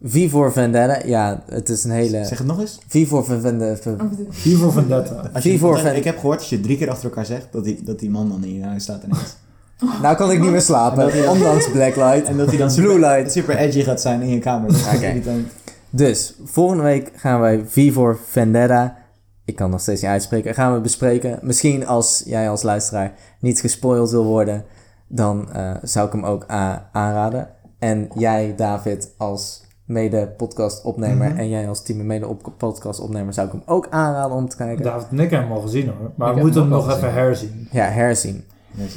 V for Vendetta, ja, het is een hele... Zeg het nog eens. V for Vendetta... Vier voor Vendetta. Als je, V voor Ven- ik heb gehoord, als je drie keer achter elkaar zegt, dat die, dat die man dan in je huis staat ineens. Nou kan ik niet meer En dat slapen, hij- ondanks Blacklight. En dat hij dan Blue super, light. super edgy gaat zijn in je kamer. Dat is. Dus, volgende week gaan wij V for Vendetta, ik kan nog steeds niet uitspreken, gaan we bespreken. Misschien als jij als luisteraar niet gespoild wil worden, dan eh, zou ik hem ook aanraden. En jij, David, als mede-podcastopnemer Mhm. en jij als team mede-podcastopnemer zou ik hem ook aanraden om te kijken. David en ik hebben hem al gezien hoor. Maar Ik we heb moeten hem nog even herzien. Ja, herzien. Je.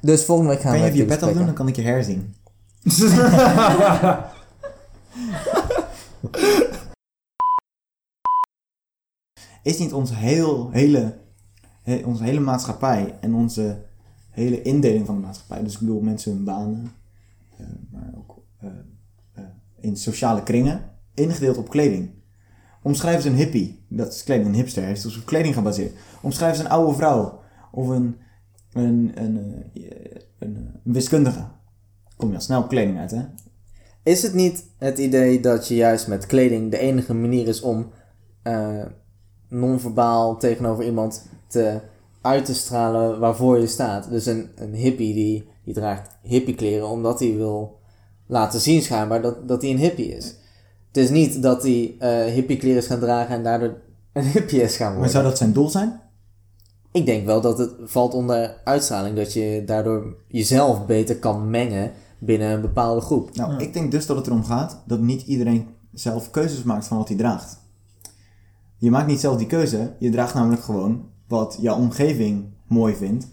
Dus volgende week gaan Kan je we even je die pet afdoen? Dan kan ik je herzien. Is niet onze, heel, hele, he- onze hele maatschappij en onze hele indeling van de maatschappij, dus ik bedoel mensen hun banen, eh, maar ook eh, eh, in sociale kringen, ingedeeld op kleding. Omschrijf eens een hippie, dat is kleding, een hipster, is dus op kleding gebaseerd. Omschrijf eens een oude vrouw of een, een, een, een, een wiskundige. Kom je al snel op kleding uit, hè? Is het niet het idee dat je juist met kleding de enige manier is om non-verbaal tegenover iemand te uit te stralen waarvoor je staat? Dus een, een hippie die, die draagt hippiekleren omdat hij wil laten zien schijnbaar dat, dat hij een hippie is. Het is niet dat hij eh hippiekleren is gaan dragen en daardoor een hippie is gaan Maar worden. zou dat zijn doel zijn? Ik denk wel dat het valt onder uitstraling, dat je daardoor jezelf beter kan mengen binnen een bepaalde groep. Nou, Ja. ik denk dus dat het erom gaat dat niet iedereen zelf keuzes maakt van wat hij draagt. Je maakt niet zelf die keuze, je draagt namelijk gewoon wat jouw omgeving mooi vindt.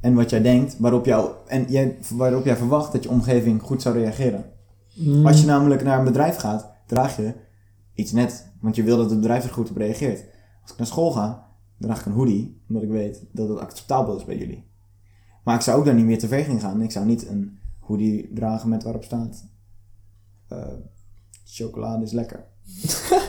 En wat jij denkt, waarop, jou, en jij, waarop jij verwacht dat je omgeving goed zou reageren. Mm. Als je namelijk naar een bedrijf gaat, draag je iets net, want je wil dat het bedrijf er goed op reageert. Als ik naar school ga, draag ik een hoodie, omdat ik weet dat het acceptabel is bij jullie. Maar ik zou ook daar niet meer te ver in gaan. Ik zou niet een hoodie dragen met waarop staat... eh, chocolade is lekker.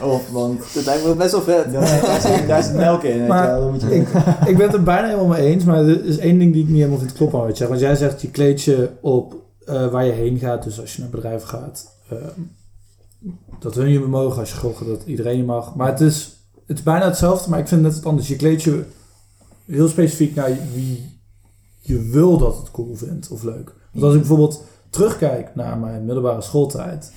Of, want Dat lijkt me best wel vet. daar, daar, zit, daar zit melk in. weet Maar moet je ik, ik ben het er bijna helemaal mee eens, maar er is één ding die ik niet helemaal vind kloppen aan wat je zegt. Want jij zegt, je kleed je op eh, waar je heen gaat. Dus als je naar bedrijf gaat, eh, dat hun je mogen. Als je gaat, dat iedereen je mag. Maar het is, het is bijna hetzelfde, maar ik vind het net anders. Je kleed je heel specifiek naar wie je wil dat het cool vindt of leuk. Want als ik bijvoorbeeld terugkijk naar mijn middelbare schooltijd...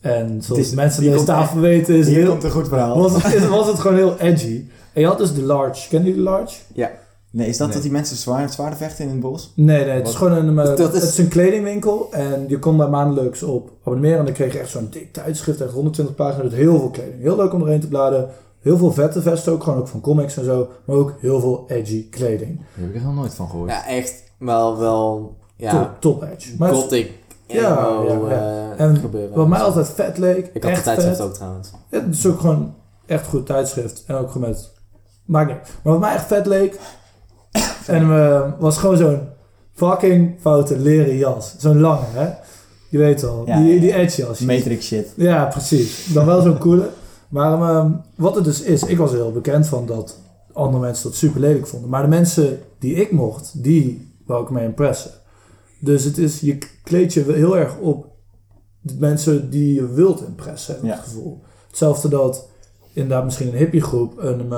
En zoals is- mensen die deze tafel weten, is Hier heel, komt een goed verhaal. was het, is- was het gewoon heel edgy. En je had dus de large. Ken je de large? Nee, is dat Nee. dat die mensen zwaar, zwaarden vechten in het bos? Nee, nee, het is gewoon een, eh, Dat is- het is een kledingwinkel. En je kon daar maandelijks op abonneren. En dan kreeg je echt zo'n dik tijdschrift. Echt 120 pagina's met heel veel kleding. Heel leuk om erheen te bladeren. Heel veel vette vesten ook. Gewoon ook van comics en zo. Maar ook heel veel edgy kleding. Daar heb ik echt nog nooit van gehoord. Ja, echt wel, wel, ja, Top, top edge. Maar het- gothic Ja, emo, ja, eh, En gebeuren. wat mij altijd vet leek. Ik had echt de tijdschrift vet. ook trouwens. Ja, het is ook gewoon echt goed tijdschrift. En ook gewoon met... Maakt niet. Maar wat mij echt vet leek... en eh, was gewoon zo'n fucking foute leren jas. Zo'n lange, hè? Je weet. Ja, die, die edge jas. Matrix shit. Ja, precies. Dan wel zo'n coole. Maar ehm, wat het dus is... Ik was er heel bekend van dat andere mensen dat super lelijk vonden. Maar de mensen die ik mocht, die wou ik mee impressen. Dus het is... Je kleed je heel erg op de mensen die je wilt impressen, Ja. het gevoel. Hetzelfde dat inderdaad misschien een hippiegroep een...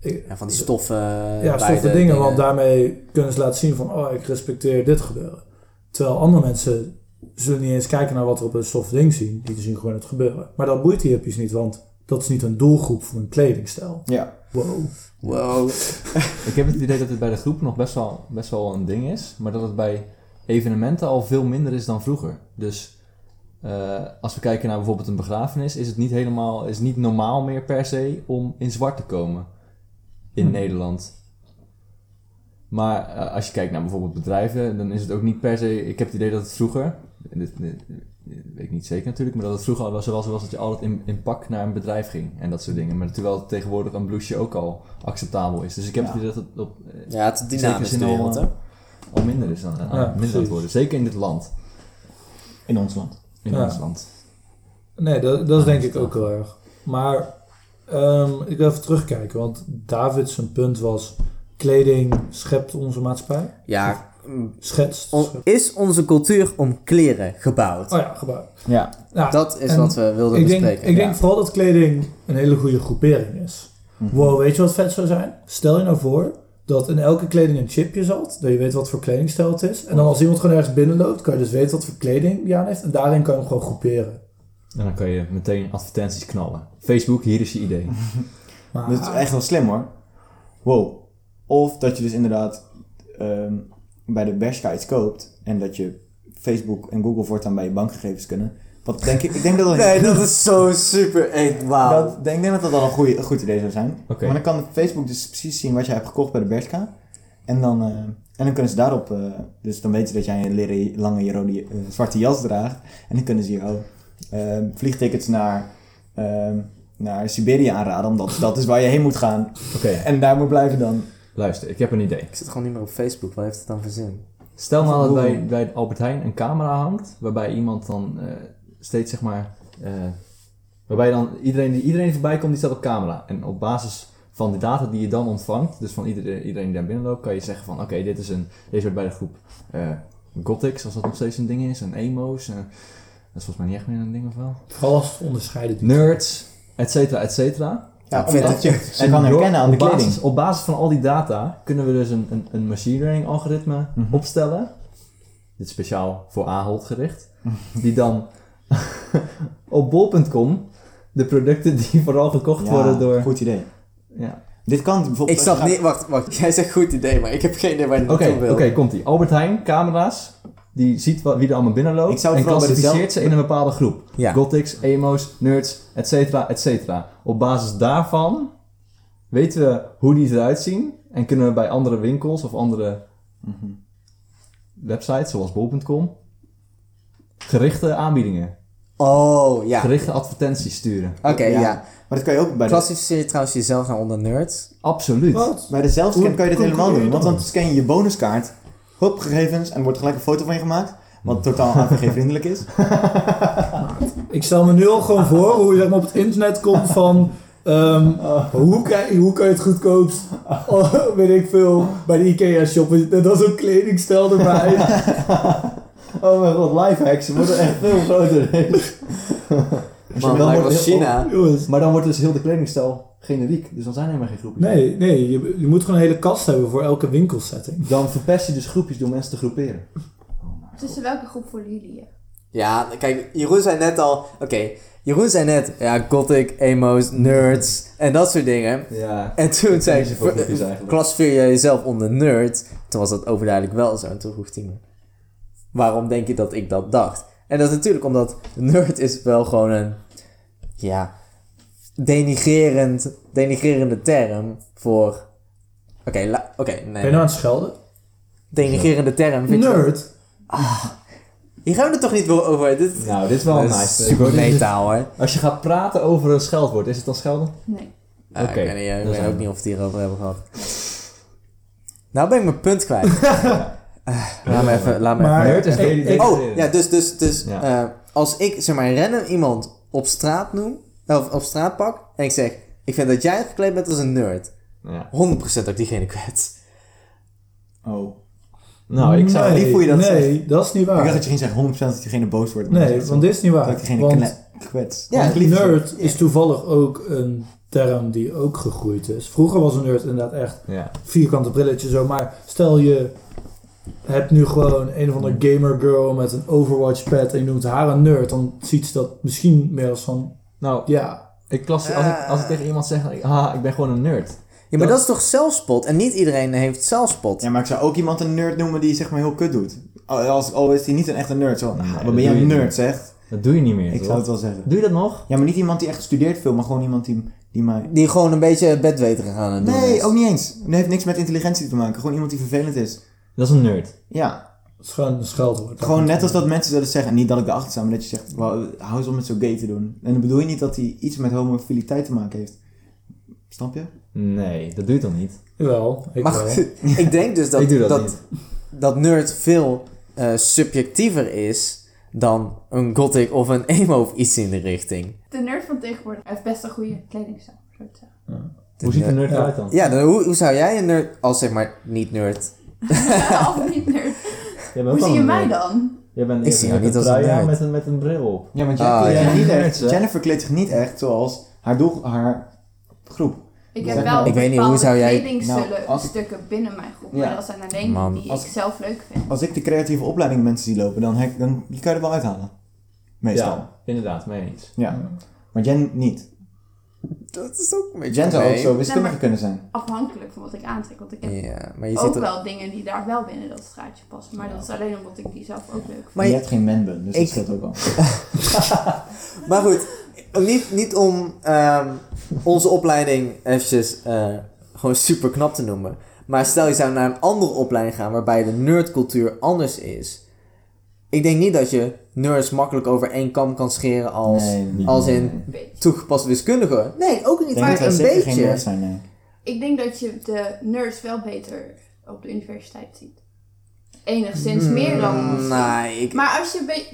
ik- Ja, van die stoffen. ja, beide stoffe dingen, want daarmee kunnen ze laten zien van, oh, ik respecteer dit gebeuren. Terwijl andere mensen zullen niet eens kijken naar wat er op een stof ding zien, die zien gewoon het gebeuren. Maar dat boeit die hippies niet, want dat is niet een doelgroep voor een kledingstijl. Ja. Wow. Wow. Ik heb het idee dat het bij de groep nog best wel, best wel een ding is, maar dat het bij evenementen al veel minder is dan vroeger. Dus eh, als we kijken naar bijvoorbeeld een begrafenis, is het niet helemaal, is niet normaal meer per se om in zwart te komen in Hm. Nederland. Maar eh, als je kijkt naar bijvoorbeeld bedrijven, dan is het ook niet per se. Ik heb het idee dat het vroeger, dit, dit- dit weet ik niet zeker natuurlijk, maar dat het vroeger al was, zoals was dat je altijd in, in pak naar een bedrijf ging en dat soort dingen. Maar terwijl tegenwoordig een blouseje ook al acceptabel is. Dus ik heb Ja. het idee dat het op, eh, Ja, het is dynamisch Zeker de zin al, minder is dan, Ja, aan- minder aan worden. Zeker in dit land, In ons land. in Ja. ons land. Nee, dat, dat is denk ik ook heel erg. Maar ehm, ik wil even terugkijken, want David zijn punt was, kleding schept onze maatschappij. Ja, Schetst. on- is onze cultuur om kleren gebouwd? Oh ja, gebouw. Ja. Nou, Dat is wat we wilden ik denk, bespreken. ik ja. denk vooral dat kleding een hele goede groepering is. Mhm. Wow, weet je wat vet zou zijn? Stel je nou voor dat in elke kleding een chipje zat, dat je weet wat voor kledingstijl het is. En dan als iemand gewoon ergens binnenloopt, kan je dus weten wat voor kleding die aan heeft. En daarin kan je hem gewoon groeperen. En dan kan je meteen advertenties knallen. Facebook, hier is je idee. Maar, Dat is echt wel slim hoor. Wow. Of dat je dus inderdaad ehm, bij de Bershka iets koopt en dat je Facebook en Google voortaan bij je bankgegevens kunnen. Wat denk ik, ik denk dat dat Nee, dat is zo super. Wauw. Dat, ik denk dat dat wel een, goeie, een goed idee zou zijn. Oké. Maar dan kan Facebook dus precies zien wat jij hebt gekocht bij de Bershka. En dan, eh, en dan kunnen ze daarop, eh, dus dan weten ze dat jij een leren, lange rode, eh, zwarte jas draagt. En dan kunnen ze jou vliegtickets naar, naar Siberië aanraden, omdat dat is waar je heen moet gaan. Oké, En daar moet blijven dan. Luister, ik heb een idee. Ik zit gewoon niet meer op Facebook. Wat heeft het dan voor zin? Stel nou dat bij, bij Albert Heijn een camera hangt, waarbij iemand dan eh, steeds zeg maar, eh, waarbij dan iedereen die, iedereen die voorbij komt, die staat op camera. En op basis van de data die je dan ontvangt, dus van iedereen, iedereen die daar binnenloopt, kan je zeggen van, oké, dit is een, deze hoort bij de groep eh Gothics, als dat nog steeds een ding is, en emo's, dat is volgens mij niet echt meer een ding of wel? Vooral als het onderscheiden. Nerds, et cetera, et cetera. Ja, Ik vind omdat het- je ze kan herkennen aan de op basis, kleding. Op basis van al die data kunnen we dus een, een, een machine learning algoritme Mhm. opstellen. Dit is speciaal voor Ahold gericht. Die dan op bol.com de producten die vooral gekocht worden door... Goed idee. Ja. Dit kan bijvoorbeeld... Ik snap niet, wacht, wacht. Jij zegt goed idee, maar ik heb geen idee waar je Oké, naartoe oké, wil. komt ie. Albert Heijn, camera's. Die ziet wat, wie er allemaal binnenloopt. Ik zou en klassificeert ze in een bepaalde groep. Ja. Gothics, emo's, nerds, et cetera, et cetera. Op basis daarvan weten we hoe die eruit zien. En kunnen we bij andere winkels of andere Mhm. websites, zoals bol.com, gerichte aanbiedingen, Oh, ja. gerichte advertenties sturen. Oké, Ja. ja. Maar dat kan je ook bij de, Klassificeer je trouwens jezelf nou onder nerds? Absoluut. Wat? bij de zelfscan kan je dit helemaal doen. Want dan scan je je bonuskaart, hop, gegevens, en er wordt gelijk een foto van je gemaakt. Wat totaal AVG-vriendelijk is. Ik stel me nu al gewoon voor hoe je zeg maar, op het internet komt van... ehm, hoe, kan, hoe kan je het goedkoopst, oh, weet ik veel, bij de Ikea shop. En dan zo'n kledingstel erbij. Oh mijn god, lifehacks. Ze worden echt veel groter. Man, dan wordt China. Jongens. maar dan wordt dus heel de kledingstijl generiek. Dus dan zijn er helemaal geen groepjes. Nee, nee, je, je moet gewoon een hele kast hebben voor elke winkelsetting. Dan verpest je dus groepjes door mensen te groeperen. Tussen welke groep voelen jullie je? Ja, kijk, Jeroen zei net al... Oké, Jeroen zei net... Ja, gothic, emo's, nerds en dat soort dingen. Ja. En toen zei ik... eigenlijk. Klassificeer je jezelf onder nerd? Toen was dat overduidelijk wel zo. En toen vroeg Timo... Waarom denk je dat ik dat dacht? En dat is natuurlijk omdat... Nerd is wel gewoon een... Ja... Denigrerend, denigrerende term voor... Oké, oké, Ben je nee. nou aan het schelden? Denigrerende term. vind je- Nerd? Hier gaan we het toch niet over. Dit Nou, dit is wel is nice. super metaal hoor. Als je gaat praten over een scheldwoord, is het dan schelden? Nee. Ah, Oké, ik weet, niet, ik dan weet zijn ook niet of we het hierover hebben gehad. Nou ben ik mijn punt kwijt. Ah, laat me even... Laat me Maar- even. Nerd is Oh, ja, dus, dus, dus Ja. eh, als ik zeg maar random iemand op straat noem, of op straat pak, en ik zeg, ik vind dat jij gekleed bent als een nerd. Ja. 100% ook diegene kwets. Oh. Nou, ik zou... Nee. lief hoe je dat Nee, dat is niet Ik dacht waar. dat je ging zeggen 100% dat diegene boos wordt. Nee, dat want dit is niet dat waar. diegene Want, kwets. Ja, Want nerd is toevallig ook een term die ook gegroeid is. Vroeger was een nerd inderdaad echt Ja. vierkante brilletje zo. Maar stel je hebt nu gewoon een of andere gamer girl met een Overwatch pad en je noemt haar een nerd. Dan ziet ze dat misschien meer als van, Nou, ja, ik klas, als, ik, als ik tegen iemand zeg, ah, ik ben gewoon een nerd. Ja, maar Dat- dat is toch zelfspot? En niet iedereen heeft zelfspot. Ja, maar ik zou ook iemand een nerd noemen die zeg maar heel kut doet. Al, als, al is hij niet een echte nerd. Zo, Nee, ah, dat wat ben jij een nerd zegt. Dat doe je niet meer, Ik toch? zou het wel zeggen. Doe je dat nog? Ja, maar niet iemand die echt studeert veel, maar gewoon iemand die, die mij... Die gewoon een beetje bedweterig aan het doen Nee, is. ook niet eens. Het heeft niks met intelligentie te maken. Gewoon iemand die vervelend is. Dat is een nerd. Ja, het is gewoon een scheldwoord. gewoon net als dat mensen zullen zeggen, en niet dat ik erachter sta, maar dat je zegt, "Wauw, hou eens op met zo gay te doen. En dan bedoel je niet dat hij iets met homofiliteit te maken heeft. Snap je? Nee, dat doe je toch niet? Jawel, ik Maar wel. ik denk dus dat, ik doe dat, dat, niet. dat nerd veel eh, subjectiever is dan een gothic of een emo of iets in de richting. De nerd van tegenwoordig heeft best een goede kledingstijl, zou ik zeggen. Hoe ziet een nerd Ja. eruit dan? Ja, dan, hoe, hoe zou jij een nerd, als zeg maar niet nerd, of bent Hoe ook zie je mij nerd. dan? Jij bent Ik zie jou niet als een nerd. met een, met een bril op. Ja, want Ah, Jennifer, ja. kleedt niet echt? Jennifer kleedt zich niet echt zoals haar, doel, haar groep. Ik heb wel Ik weet niet, hoe zou jij- kledingstukken Nou, als- stukken binnen mijn groep. Ja. Maar dat zijn alleen Man. die Als- ik zelf leuk vind. Als ik de creatieve opleiding mensen zie lopen, dan, hek, dan die kan je er wel uithalen. Meestal. Ja, inderdaad, mee eens. Ja. Maar Jen niet. Dat is ook een beetje zou ook zo kunnen zijn. Afhankelijk van wat ik aantrek. Want ik heb Ja, maar je ook ziet er... wel dingen die daar wel binnen dat straatje passen. Maar dat is alleen omdat ik die zelf ook leuk vind. Maar je je- hebt geen manbun, dus Ik- dat scheelt ook wel. Maar goed, niet, niet om ehm, onze opleiding eventjes eh, gewoon super knap te noemen. Maar stel je zou naar een andere opleiding gaan waarbij de nerdcultuur anders is. Ik denk niet dat je nerds makkelijk over één kam kan scheren als, Nee, als in Een beetje. toegepast wiskundige. Nee, ook niet, maar wij een beetje. nerds zijn, nee. Ik denk dat je de nerds wel beter op de universiteit ziet. Enigszins meer dan Mm. Nee, ik, Maar als je, be-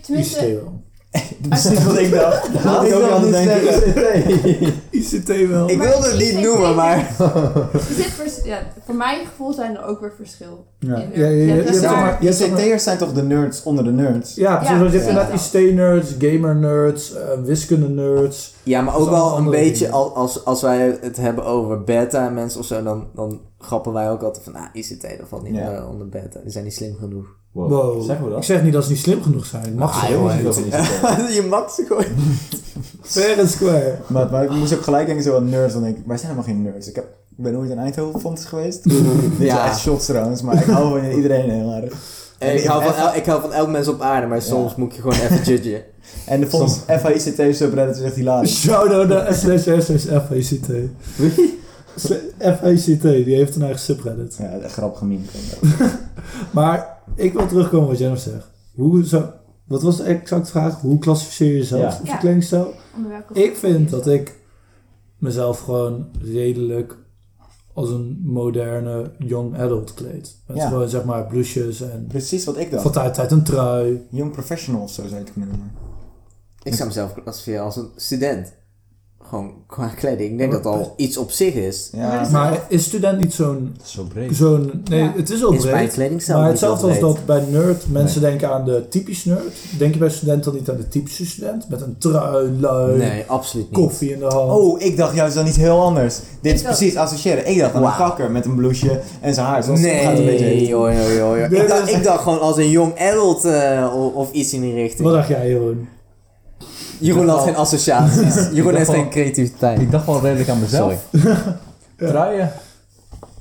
ICT wel. Precies wat ik dacht. Dat had ik ook aan het denken. ICT wel. ik Maar wilde het niet ICT noemen, maar... er zit vers- ja, voor mijn gevoel zijn er ook weer verschil. Ja, in ja, dat is ICT'ers zijn toch de nerds onder de nerds? Ja, precies. Ja, want je hebt ja. inderdaad ICT-nerds, gamer-nerds, eh, wiskunde-nerds. Ja, maar Dat ook is wel een beetje, als, als wij het hebben over beta mensen of zo, dan, dan grappen wij ook altijd van, ah, ICT, dat valt niet Ja. eh, onder beta. Die zijn niet slim genoeg. Wow. Wow. Zeggen we Ik dat? zeg niet dat ze niet slim genoeg zijn. Mag Ah, ze gewoon. Dat is niet je mag ze gewoon. Fair and square. Maar, maar ik moest ook gelijk denken zo aan nerds. Dan denk ik, wij zijn helemaal geen nerds. Ik, heb, ik ben nooit in Eindhoven Fonds geweest. Is Ja. echt shots trouwens, maar ik hou van iedereen heel erg. En ik, hou van el- ik hou van elk mens op aarde, maar soms moet je gewoon even judgen. En de Fonds FAICT subreddit is echt hilarisch. Shout-out naar slash slash FACT. FACT, die heeft een eigen subreddit. Ja, echt grappige meme. Maar ik wil terugkomen wat Jennifer zegt. Hoe zou, wat was de exacte vraag? Hoe klassificeer je jezelf Ja. je Ja. kledingstijl? Ik vind dat ik mezelf gewoon redelijk als een moderne young adult kleed. Met Ja. gewoon zeg maar blouses en Precies wat ik van dacht. tijd tot tijd een trui. Young professional of zo zou je het kunnen noemen. Ik zou mezelf klassificeren als een student. Gewoon qua kleding. Ik denk dat dat al iets op zich is. Ja, Maar is student niet zo'n... Is zo breed. zo'n nee, Ja. het is wel Is bij breed. kledingstijl Maar hetzelfde als dat bij nerd mensen denken aan de typische nerd. Denk je bij student dan niet aan de typische student? Met een trui, lui, Nee, absoluut niet. koffie in de hand. Oh, ik dacht juist dan iets heel anders. Dit is precies associëren. Ik dacht aan een kakker met een blouseje en zijn haar. Zoals Nee, gaat een beetje joh, joh, joh, Ik, dacht, is- ik dacht gewoon als een young adult eh, of, of iets in die richting. Wat dacht jij, Jeroen? Jeroen had geen associaties. Jeroen heeft geen creativiteit. Ik dacht wel redelijk aan mezelf. Truien.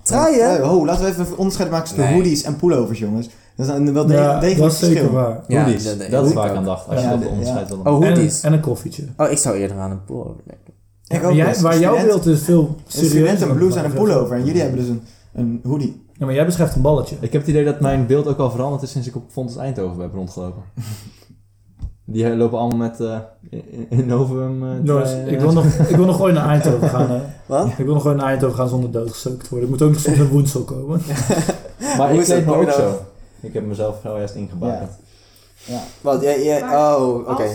Truien? Oh, laten we even een onderscheid maken tussen Nee. hoodies en pullovers, jongens. Dat is wel de- Ja, degelijk dat is zeker verschil. waar. Ja, Hoodies. dat- Dat, dat is waar ik aan dacht. Als je dat de- onderscheid wil Oh, En, hoodies. en een koffietje. Oh, ik zou eerder aan een pullover denken. Ik ook jij, waar jouw Student- beeld is veel Een serieuzer. student een dan blouse en een pullover. En jullie hebben dus een, een hoodie. Ja, maar jij beschrijft een balletje. Ik heb het idee dat mijn beeld ook al veranderd is sinds ik op Fontes Eindhoven heb rondgelopen. Die lopen allemaal met eh in, in Novum. eh, Jongens, truien. ik wil, nog, ik wil nog gewoon naar Eindhoven gaan. Hè. Wat? Ik wil nog gewoon naar Eindhoven gaan zonder doodgestoken te worden. Ik moet ook nog soms in Woensel komen. Maar Hoe ik is kleed me je ook nou- zo. Ik heb mezelf wel juist ingebakend. Wat? Jij, oh, oké.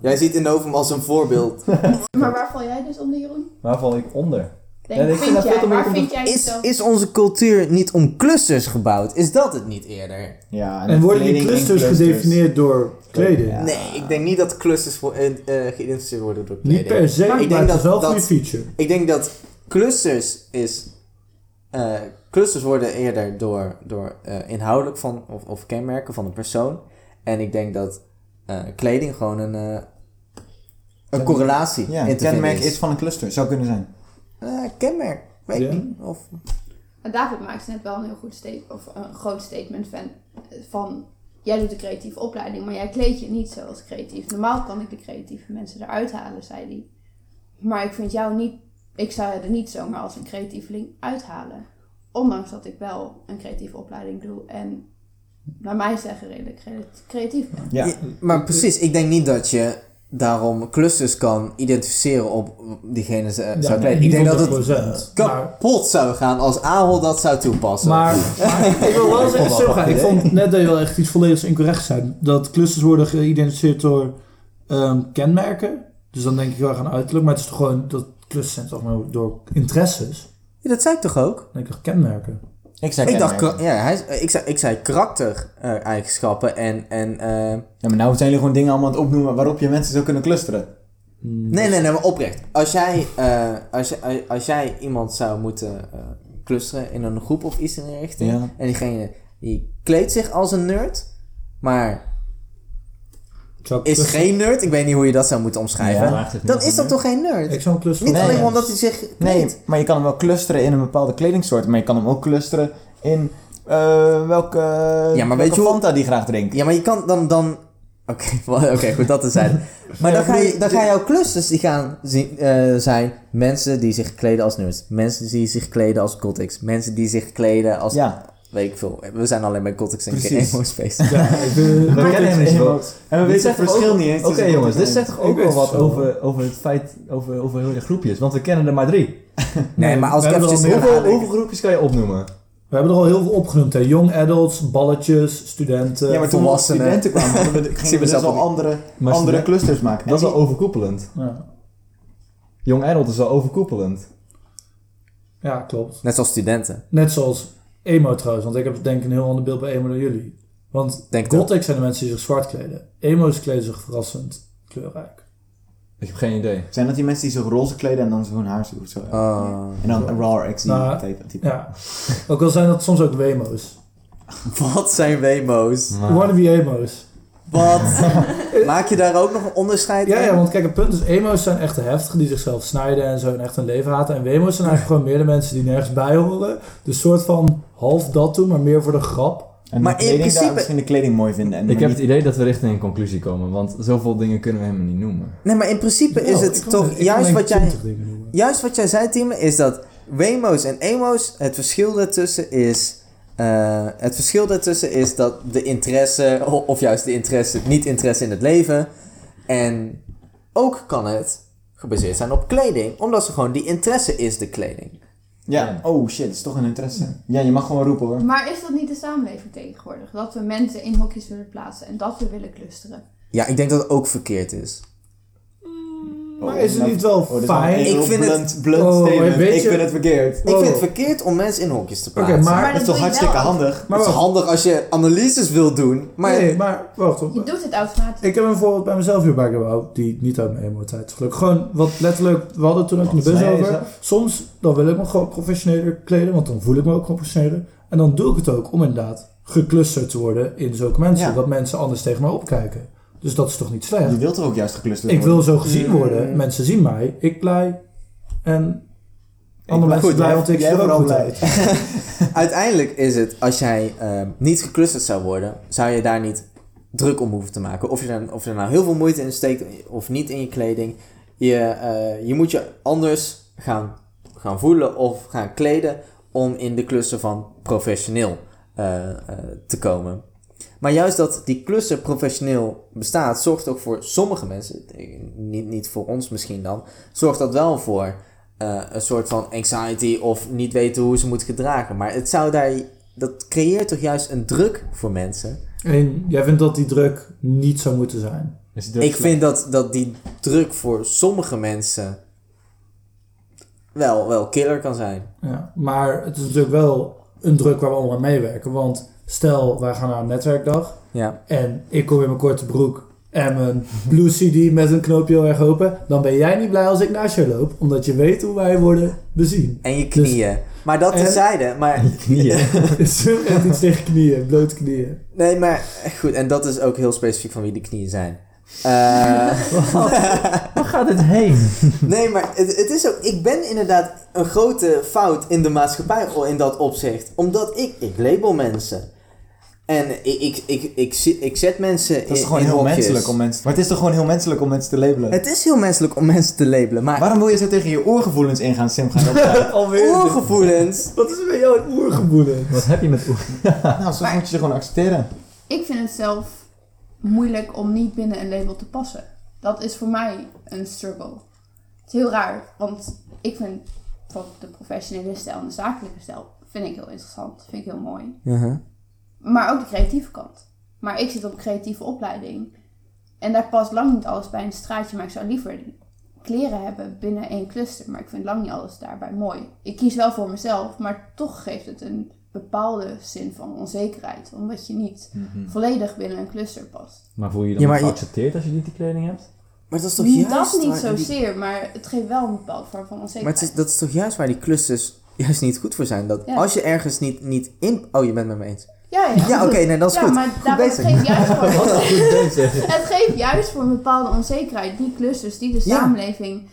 Jij ziet Innovum als een voorbeeld. Maar waar val jij dus onder, Jeroen? Waar val ik onder? Denk, Ja, ik vind veel te jij Is, is onze cultuur niet om clusters gebouwd? Is dat het niet eerder? Ja, En worden die clusters gedefinieerd door kleding? Ja. Nee, ik denk niet dat clusters voor, eh, geïdentificeerd worden door Niet kleding. per se, Ik maar denk het dat- is wel een dat- goede feature. Ik denk dat clusters is... eh, clusters worden eerder door, door eh, inhoudelijk van, of, of kenmerken van een persoon. En ik denk dat eh, kleding gewoon een, eh, een correlatie Ja, in een te vinden kenmerk is. is van een cluster. Zou kunnen zijn. Eh, kenmerk, weet ik Ja. niet. Of, En David maakt net wel een heel goed statement, of een groot statement van, van jij doet een creatieve opleiding, maar jij kleed je niet zoals creatief. Normaal kan ik de creatieve mensen eruit halen, zei hij. Maar ik vind jou niet, ik zou je er niet zomaar als een creatieveling uithalen. Ondanks dat ik wel een creatieve opleiding doe en naar mij zeggen redelijk creatief ben. Ja. Ja, maar precies, ik denk niet dat je daarom clusters kan identificeren op diegene z- zou Ja, kleden. niet Ik denk dat het 100%. Maar, kapot zou gaan als Ahold dat zou toepassen. maar, maar ik wil wel zeggen, zo gaan. ik vond net dat je wel echt iets volledig incorrect zei. Dat clusters worden geïdentificeerd door ehm, kenmerken. Dus dan denk ik wel aan uiterlijk. Maar het is toch gewoon, dat clusters zijn toch maar door interesses. Ja, dat zei ik toch ook? Dan denk ik toch kenmerken. Ik zei Ik dacht, ja, hij, ik, zei, ik zei karaktereigenschappen en... en eh, Ja, maar nou zijn jullie gewoon dingen allemaal aan het opnoemen waarop je mensen zou kunnen clusteren. nee, nee, nee, maar oprecht. Als jij, eh, als, jij- als jij iemand zou moeten eh, clusteren in een groep of iets in die richting... Ja. En diegene die kleedt zich als een nerd, maar is geen nerd. Ik weet niet hoe je dat zou moeten omschrijven. Dan is dat toch geen nerd? Ik zou een cluster Niet Nee, alleen ja. omdat hij zich Nee, maar je kan hem wel clusteren in een bepaalde kledingsoort, maar je kan hem ook clusteren in eh, welke, Ja, maar weet je hoe- Fanta die graag drinkt. Ja, maar je kan dan... dan... Oké, oké, goed, dat te zijn. Maar dan, ga je, dan ga jouw clusters die gaan zien, eh, zijn mensen die zich kleden als nerds. Mensen die zich kleden als gothics. Mensen die zich kleden als... Ja, Weet ik veel. We zijn alleen bij gothics en Precies. emo space. Ja, ik vind... We kennen hem niet zo. En we weten het verschil ook- niet eens. Oké jongens, dit gothic zegt toch ook wel wat over, over het feit, over, over heel de groepjes. Want we kennen er maar drie. Nee, maar als ik eventjes al Hoeveel, hoeveel groepjes kan je opnoemen? We hebben er al heel veel opgenoemd, hè. Young adults, balletjes, studenten. Ja, maar toen we studenten kwamen, hadden we, zie gingen we dus al andere, Maar andere clusters maken. Dat is wel overkoepelend. Ja. Young Adult is wel overkoepelend. ja, klopt. Net zoals studenten. Net zoals emo trouwens, want ik heb denk ik een heel ander beeld bij emo dan jullie. Want Denk gothic zijn de mensen die zich zwart kleden. Emo's kleden zich verrassend kleurrijk. Ik heb geen idee. Zijn dat die mensen die zich roze kleden en dan zo'n haarzoek of zo? Oh. En dan een raw Nou, type. type. Ja. Ook al zijn dat soms ook wemo's. Wat zijn wemo's? Maar- Wannabe emo's. Wat? Maak je daar ook nog een onderscheid Ja, in? ja, want kijk, het punt is, emo's zijn echt de heftigen die zichzelf snijden en zo en echt hun leven haten. En wemo's zijn eigenlijk gewoon meer de mensen die nergens bij horen. Dus soort van half dat doen, maar meer voor de grap. En Maar de in principe- misschien de kleding mooi vinden. En Ik heb het idee dat we richting een conclusie komen, want zoveel dingen kunnen we helemaal niet noemen. Nee, maar in principe is het toch juist wat jij... 20 dingen noemen. Juist wat jij zei, Tim, is dat wemo's en emo's, het verschil daartussen is... eh, het verschil daartussen is dat de interesse, of juist de interesse, niet interesse in het leven. En ook kan het gebaseerd zijn op kleding, omdat ze gewoon die interesse is de kleding. Ja, oh shit, dat is toch een interesse. Ja, je mag gewoon roepen hoor. Maar is dat niet de samenleving tegenwoordig? Dat we mensen in hokjes willen plaatsen en dat we willen clusteren. Ja, ik denk dat het ook verkeerd is. Maar is het niet wel Oh, fijn? Ik vind het- blunt, blunt Oh, maar statement. weet Ik vind het verkeerd. Ik vind het verkeerd om mensen in hokjes te plaatsen. maar- Dat is toch hartstikke handig? Maar het is handig als je analyses wil doen, maar... Nee, maar wacht op. Je doet het automatisch. Ik heb een voorbeeld bij mezelf hierbij gebouwd, die niet uit mijn emo-tijd is gelukkig. Gewoon, wat letterlijk, we hadden het toen ook in de bus over. Soms, dan wil ik me gewoon professioneler kleden, want dan voel ik me ook gewoon professioneler. En dan doe ik het ook om inderdaad geclusterd te worden in zulke mensen, Ja. dat mensen anders tegen mij opkijken. Dus dat is toch niet slecht? Je wilt er ook juist geclusterd Ik wil worden. zo gezien Mm. worden, mensen zien mij, ik blij. En andere ben mensen goed, blij, jij- want ik er ook vooral goed blij. uit. Uiteindelijk is het, als jij ehm, niet geclusterd zou worden, zou je daar niet druk om hoeven te maken. Of je, er, of je er nou heel veel moeite in steekt of niet in je kleding. Je, eh, je moet je anders gaan, gaan voelen of gaan kleden om in de cluster van professioneel eh, eh, te komen. Maar juist dat die cluster professioneel bestaat, zorgt ook voor sommige mensen, niet, niet voor ons misschien dan, zorgt dat wel voor eh, een soort van anxiety of niet weten hoe ze moeten gedragen. Maar het zou daar, dat creëert toch juist een druk voor mensen. En jij vindt dat die druk niet zou moeten zijn? Is die Ik vind dat, dat die druk voor sommige mensen wel, wel killer kan zijn. Ja, maar het is natuurlijk wel een druk waar we allemaal aan meewerken. Want stel, wij gaan naar een netwerkdag Ja. en ik kom in mijn korte broek en mijn blue CD met een knoopje heel erg open. Dan ben jij niet blij als ik naast je loop, omdat je weet hoe wij worden bezien. En je knieën. maar dat En- terzijde. Maar, knieën. Zo echt iets tegen knieën, blote knieën. nee, maar goed. En dat is ook heel specifiek van wie de knieën zijn. Eh, Waar gaat dit heen? nee, maar het, het is ook... Ik ben inderdaad een grote fout in de maatschappij in dat opzicht. Omdat ik... Ik label mensen. En ik, ik, ik, ik, ik zet mensen Dat is in, gewoon in heel hokjes. menselijk om mensen... Maar het is toch gewoon heel menselijk om mensen te labelen? Het is heel menselijk om mensen te labelen. Maar Waarom wil je zo tegen je oorgevoelens ingaan, Sim? Gaan? Alweer. oorgevoelens... Wat is er met jou het oergevoelen? Wat heb je met oer? nou, zo moet je ze gewoon accepteren. Ik vind het zelf moeilijk om niet binnen een label te passen. Dat is voor mij een struggle. Het is heel raar, want ik vind bijvoorbeeld de professionele stijl en de zakelijke stijl vind ik heel interessant. Vind ik heel mooi. Uh-huh. Maar ook de creatieve kant. Maar ik zit op een creatieve opleiding. En daar past lang niet alles bij een straatje. Maar ik zou liever kleren hebben binnen één cluster. Maar ik vind lang niet alles daarbij mooi. Ik kies wel voor mezelf. Maar toch geeft het een bepaalde zin van onzekerheid. Omdat je niet volledig binnen een cluster past. Maar voel je je dan Ja, maar je- geaccepteerd als je niet die kleding hebt? Maar dat is toch juist dat niet waar die- zozeer. Maar het geeft wel een bepaalde vorm van Maar onzekerheid. het is, dat is toch juist waar die clusters juist niet goed voor zijn. Dat Ja. als je ergens niet, niet in... Oh, je bent het met me eens. Ja, Ja, oké, nee, dat is ja, goed. maar Goed daarom bezig. geeft juist voor, het geeft juist voor een bepaalde onzekerheid die clusters die de Ja. samenleving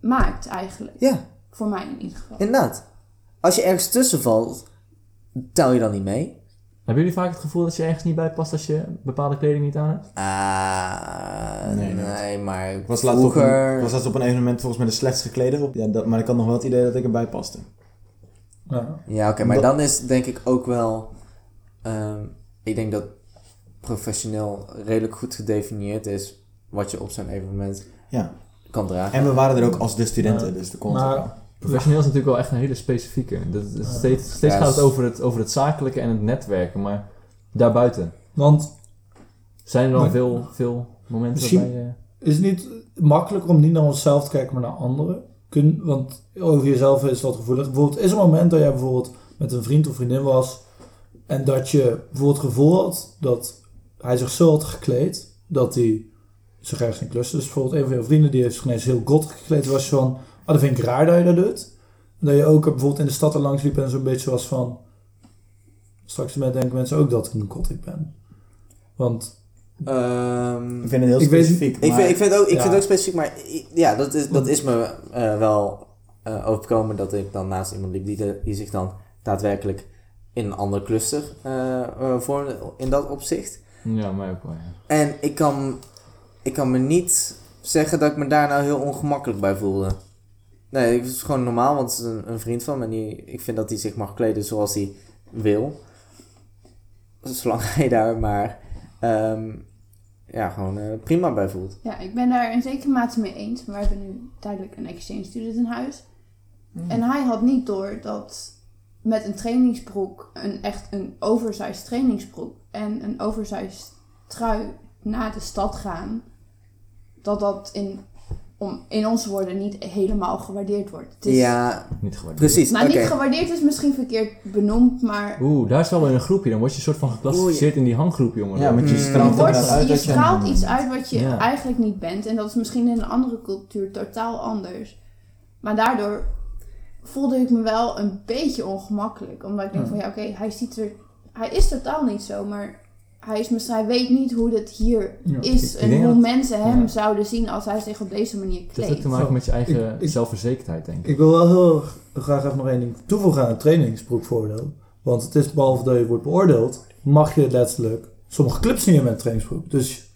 maakt eigenlijk. Ja, Voor mij in ieder geval. inderdaad. Als je ergens tussen valt, tel je dan niet mee? Hebben jullie vaak het gevoel dat je ergens niet bij past als je bepaalde kleding niet aan hebt? Ah, Nee, nee, maar Ik was laatst, op een, ik was laatst op een evenement volgens mij de slechtst geklede op. Ja, dat, maar ik had nog wel het idee dat ik erbij paste. Ja. Ja, oké, maar dan is denk ik ook wel... ehm, ik denk dat professioneel redelijk goed gedefinieerd is wat je op zo'n evenement Ja. kan dragen. En we waren er ook als de studenten, dus de kon het ook wel. Maar Professioneel is natuurlijk wel echt een hele specifieke. Dat is steeds steeds Ja, gaat het over het, over het zakelijke en het netwerken, maar daarbuiten. want Zijn er dan Maar- veel, veel momenten Misschien- waarbij je... is het niet makkelijker om niet naar onszelf te kijken, maar naar anderen? Kun, want over jezelf is dat gevoelig. Bijvoorbeeld, is er een moment dat jij bijvoorbeeld met een vriend of vriendin was en dat je bijvoorbeeld het gevoel had dat hij zich zo had gekleed dat hij zich ergens in kluste. Dus bijvoorbeeld een van jouw vrienden die heeft zich ineens heel god gekleed. was je van, ah, dat vind ik raar dat je dat doet. En dat je ook bijvoorbeeld in de stad er langs liep en zo'n beetje was van, straks denken mensen ook dat ik een gothic ben. Want Ehm, Ik vind het heel Ik weet- specifiek. Ik, maar- vind, ik, vind ook, ik Ja. vind ook specifiek, maar ja, dat is, dat is me eh, wel eh, overkomen dat ik dan naast iemand liep die, de- die zich dan daadwerkelijk in een ander cluster eh eh, vormde in dat opzicht. Ja, mij ook wel, ja. En ik kan, ik kan me niet zeggen dat ik me daar nou heel ongemakkelijk bij voelde. Nee, het is gewoon normaal, want het is een, een vriend van me. En die, ik vind dat hij zich mag kleden zoals hij wil. Zolang hij daar maar ehm, ja, gewoon eh, prima bij voelt. Ja, ik ben daar in zekere mate mee eens. Maar we hebben nu tijdelijk een exchange student in huis. En hij had niet door dat met een trainingsbroek, een echt een oversized trainingsbroek en een oversized trui naar de stad gaan, dat dat in, om, in onze woorden niet helemaal gewaardeerd wordt. Het is, Ja, Niet gewaardeerd. precies. Nou, niet gewaardeerd is misschien verkeerd benoemd, maar Oeh, daar is wel weer een groepje. Dan word je een soort van geclassificeerd in die hanggroep, jongen. Ja, want je Mm. je, straalt wordt, inderdaad uit je straalt iets uit wat je Ja. eigenlijk niet bent. En dat is misschien in een andere cultuur totaal anders. Maar daardoor voelde ik me wel een beetje ongemakkelijk. Omdat ik denk van ja, oké, hij ziet er... Hij is totaal niet zo, maar hij, is, misschien- hij weet niet hoe dit hier Ja. is. Ik- ik en hoe dat- mensen hem ja. zouden zien als hij zich op deze manier Dat heeft kleedt. te maken met je eigen Ik- zelfverzekerdheid, denk ik. Ik wil wel heel graag even nog één ding toevoegen aan het trainingsbroekvoordeel. Want het is behalve dat je wordt beoordeeld, mag je letterlijk sommige clubs niet meer met een trainingsbroek. Dus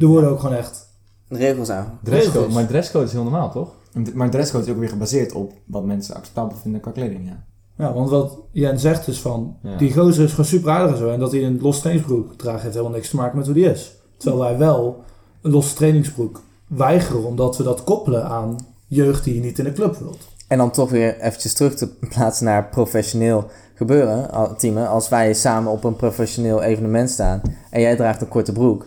er worden ook gewoon echt. regels aan. Dresscode, maar dresscode is heel normaal, toch? Maar dresscode is ook weer gebaseerd op wat mensen acceptabel vinden qua kleding, ja. Ja, want wat Jen zegt is van, Ja. die gozer is gewoon super aardig en zo. En dat hij een los trainingsbroek draagt heeft helemaal niks te maken met hoe die is. Terwijl wij wel een losse trainingsbroek weigeren, omdat we dat koppelen aan jeugd die je niet in een club wilt. En dan toch weer eventjes terug te plaatsen naar professioneel gebeuren, al- Tieme. Als wij samen op een professioneel evenement staan en jij draagt een korte broek,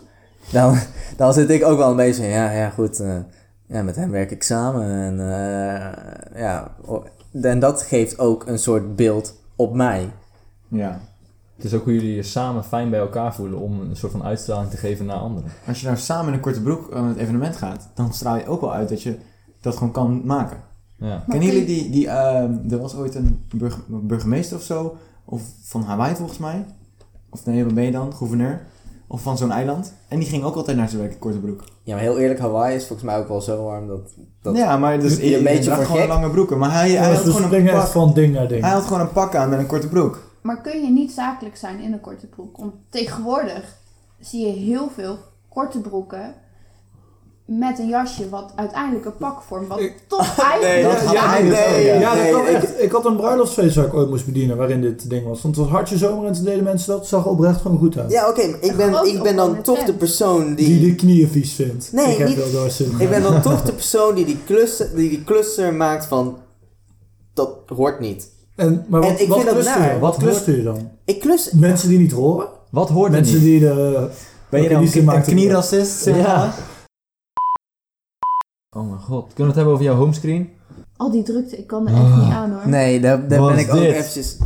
dan, dan zit ik ook wel een beetje van, ja, ja goed, eh, ja, met hem werk ik samen. En, eh, ja, en dat geeft ook een soort beeld op mij. Ja. Het is ook hoe jullie je samen fijn bij elkaar voelen om een soort van uitstraling te geven naar anderen. Als je nou samen in een korte broek aan het evenement gaat, dan straal je ook wel uit dat je dat gewoon kan maken. Ja. Kennen jullie die, die ehm, er was ooit een burg- burgemeester of zo, of van Hawaii volgens mij, of nee, wat ben je dan, gouverneur, of van zo'n eiland, en die ging ook altijd naar zijn werk in korte broek. Ja, maar heel eerlijk, Hawaii is volgens mij ook wel zo warm dat... dat ja, maar dus je een je beetje voor gewoon lange broeken, maar hij, hij, had dus we gewoon een pak, echt van ding naar ding. hij had gewoon een pak aan met een korte broek. Maar kun je niet zakelijk zijn in een korte broek? Want tegenwoordig zie je heel veel korte broeken met een jasje wat uiteindelijk een pak vormt. Wat Ik- toch eigenlijk... dat ja. Ja, nee, dat kan ik- echt. Ik had een bruiloftsfeest waar ik ooit moest bedienen waarin dit ding was. Want het was hartje zomer en toen deden mensen dat. zag oprecht gewoon goed uit. Ja, oké, maar ik ben, ik ben dan toch de persoon die... Die de knieën vies vindt. Nee, ik heb wel doorzitten. Ik ben dan toch de persoon die die cluster, die die cluster maakt van... Dat hoort niet. En, maar wat, En ik wat vind dat cluster dan? Wat cluster je dan? Ik klus... Mensen die niet horen? Wat hoort er Mensen niet? die de... Ben je dan zin een knieracist? maar? Ja. Oh mijn god. Kunnen we het hebben over jouw homescreen? Al die drukte, ik kan er echt niet aan hoor. Nee, daar, daar Wat ben is ik ook dit? eventjes...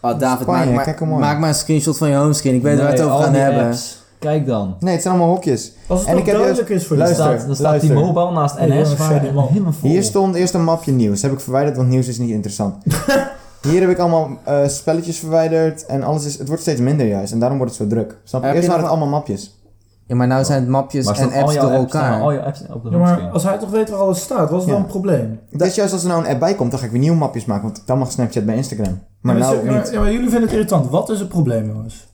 Oh, David, Spanje, maak, kijk maar, hem maar. maak maar een screenshot van je homescreen. Ik weet waar we het over gaan die hebben. apps. Kijk dan. Nee, het zijn allemaal hokjes. Als het En ook ik heb duidelijk is voor Luister, jou. staat, er staat luister. T-Mobile naast Nee, NS, jongens, waar die helemaal vol. Hier stond eerst een mapje nieuws. Heb ik verwijderd, want nieuws is niet interessant. Hier heb ik allemaal eh, spelletjes verwijderd en alles is, het wordt steeds minder juist en daarom wordt het zo druk. Snap je? Heb Eerst je waren het allemaal mapjes. Ja, maar nou zijn het mapjes en apps door elkaar. al je apps op de Ja, maar als hij toch weet waar alles staat, wat is Ja. dan een probleem? Het is juist als er nou een app bij komt, dan ga ik weer nieuwe mapjes maken, want dan mag Snapchat bij Instagram. Maar ja, nou maar, niet. ja, maar jullie vinden het irritant. Wat is het probleem, jongens?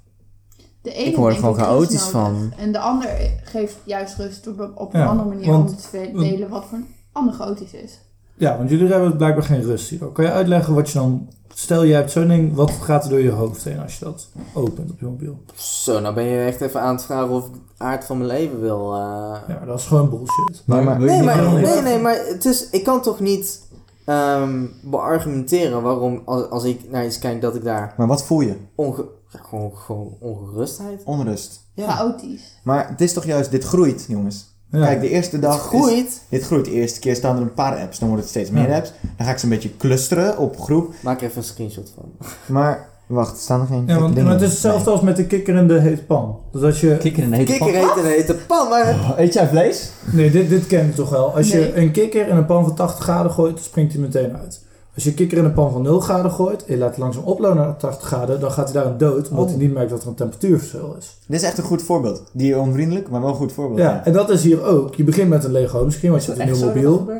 De ene Ik word er gewoon dat chaotisch van. En de ander geeft juist rust door op een Ja, andere manier want- om te delen wat voor een ander chaotisch is. Ja, want jullie hebben blijkbaar geen rust hier. Kan je uitleggen wat je dan... Stel, je hebt zo'n ding, wat gaat er door je hoofd heen als je dat opent op je mobiel? Zo, nou ben je echt even aan het vragen of ik het aard van mijn leven wil. eh. Ja, dat is gewoon bullshit. Maar- Nee, maar, nee, nee, maar het is, ik kan toch niet ehm beargumenteren waarom als, als ik naar iets kijk dat ik daar Maar wat voel je? onge, ja, gewoon, gewoon ongerustheid. Onrust. Ja. Chaotisch. Maar het is toch juist, dit groeit, jongens. Ja. Kijk, de eerste Het dag is- groeit. dit groeit. De eerste keer staan er een paar apps, dan worden het steeds meer Ja. apps. Dan ga ik ze een beetje clusteren op groep. Maak er even een screenshot van. Maar, wacht, er staan er geen Ja, want maar het is hetzelfde als met de kikker in de hete pan. Dus als je... Kikker in een hete Kikker pan. heet een hete pan, maar... Eet jij vlees? Nee, dit, dit ken ik toch wel. Als je een kikker in een pan van 80 graden gooit, dan springt hij meteen uit. Als je een kikker in een pan van 0 graden gooit en je laat het langzaam oplopen naar 80 graden, dan gaat hij daar dood, omdat Oh. hij niet merkt dat er een temperatuurverschil is. Dit is echt een goed voorbeeld. Die onvriendelijk, maar wel een goed voorbeeld. Ja, en dat is hier ook. Je begint met een Lego homescreen, want je hebt een nieuw mobiel.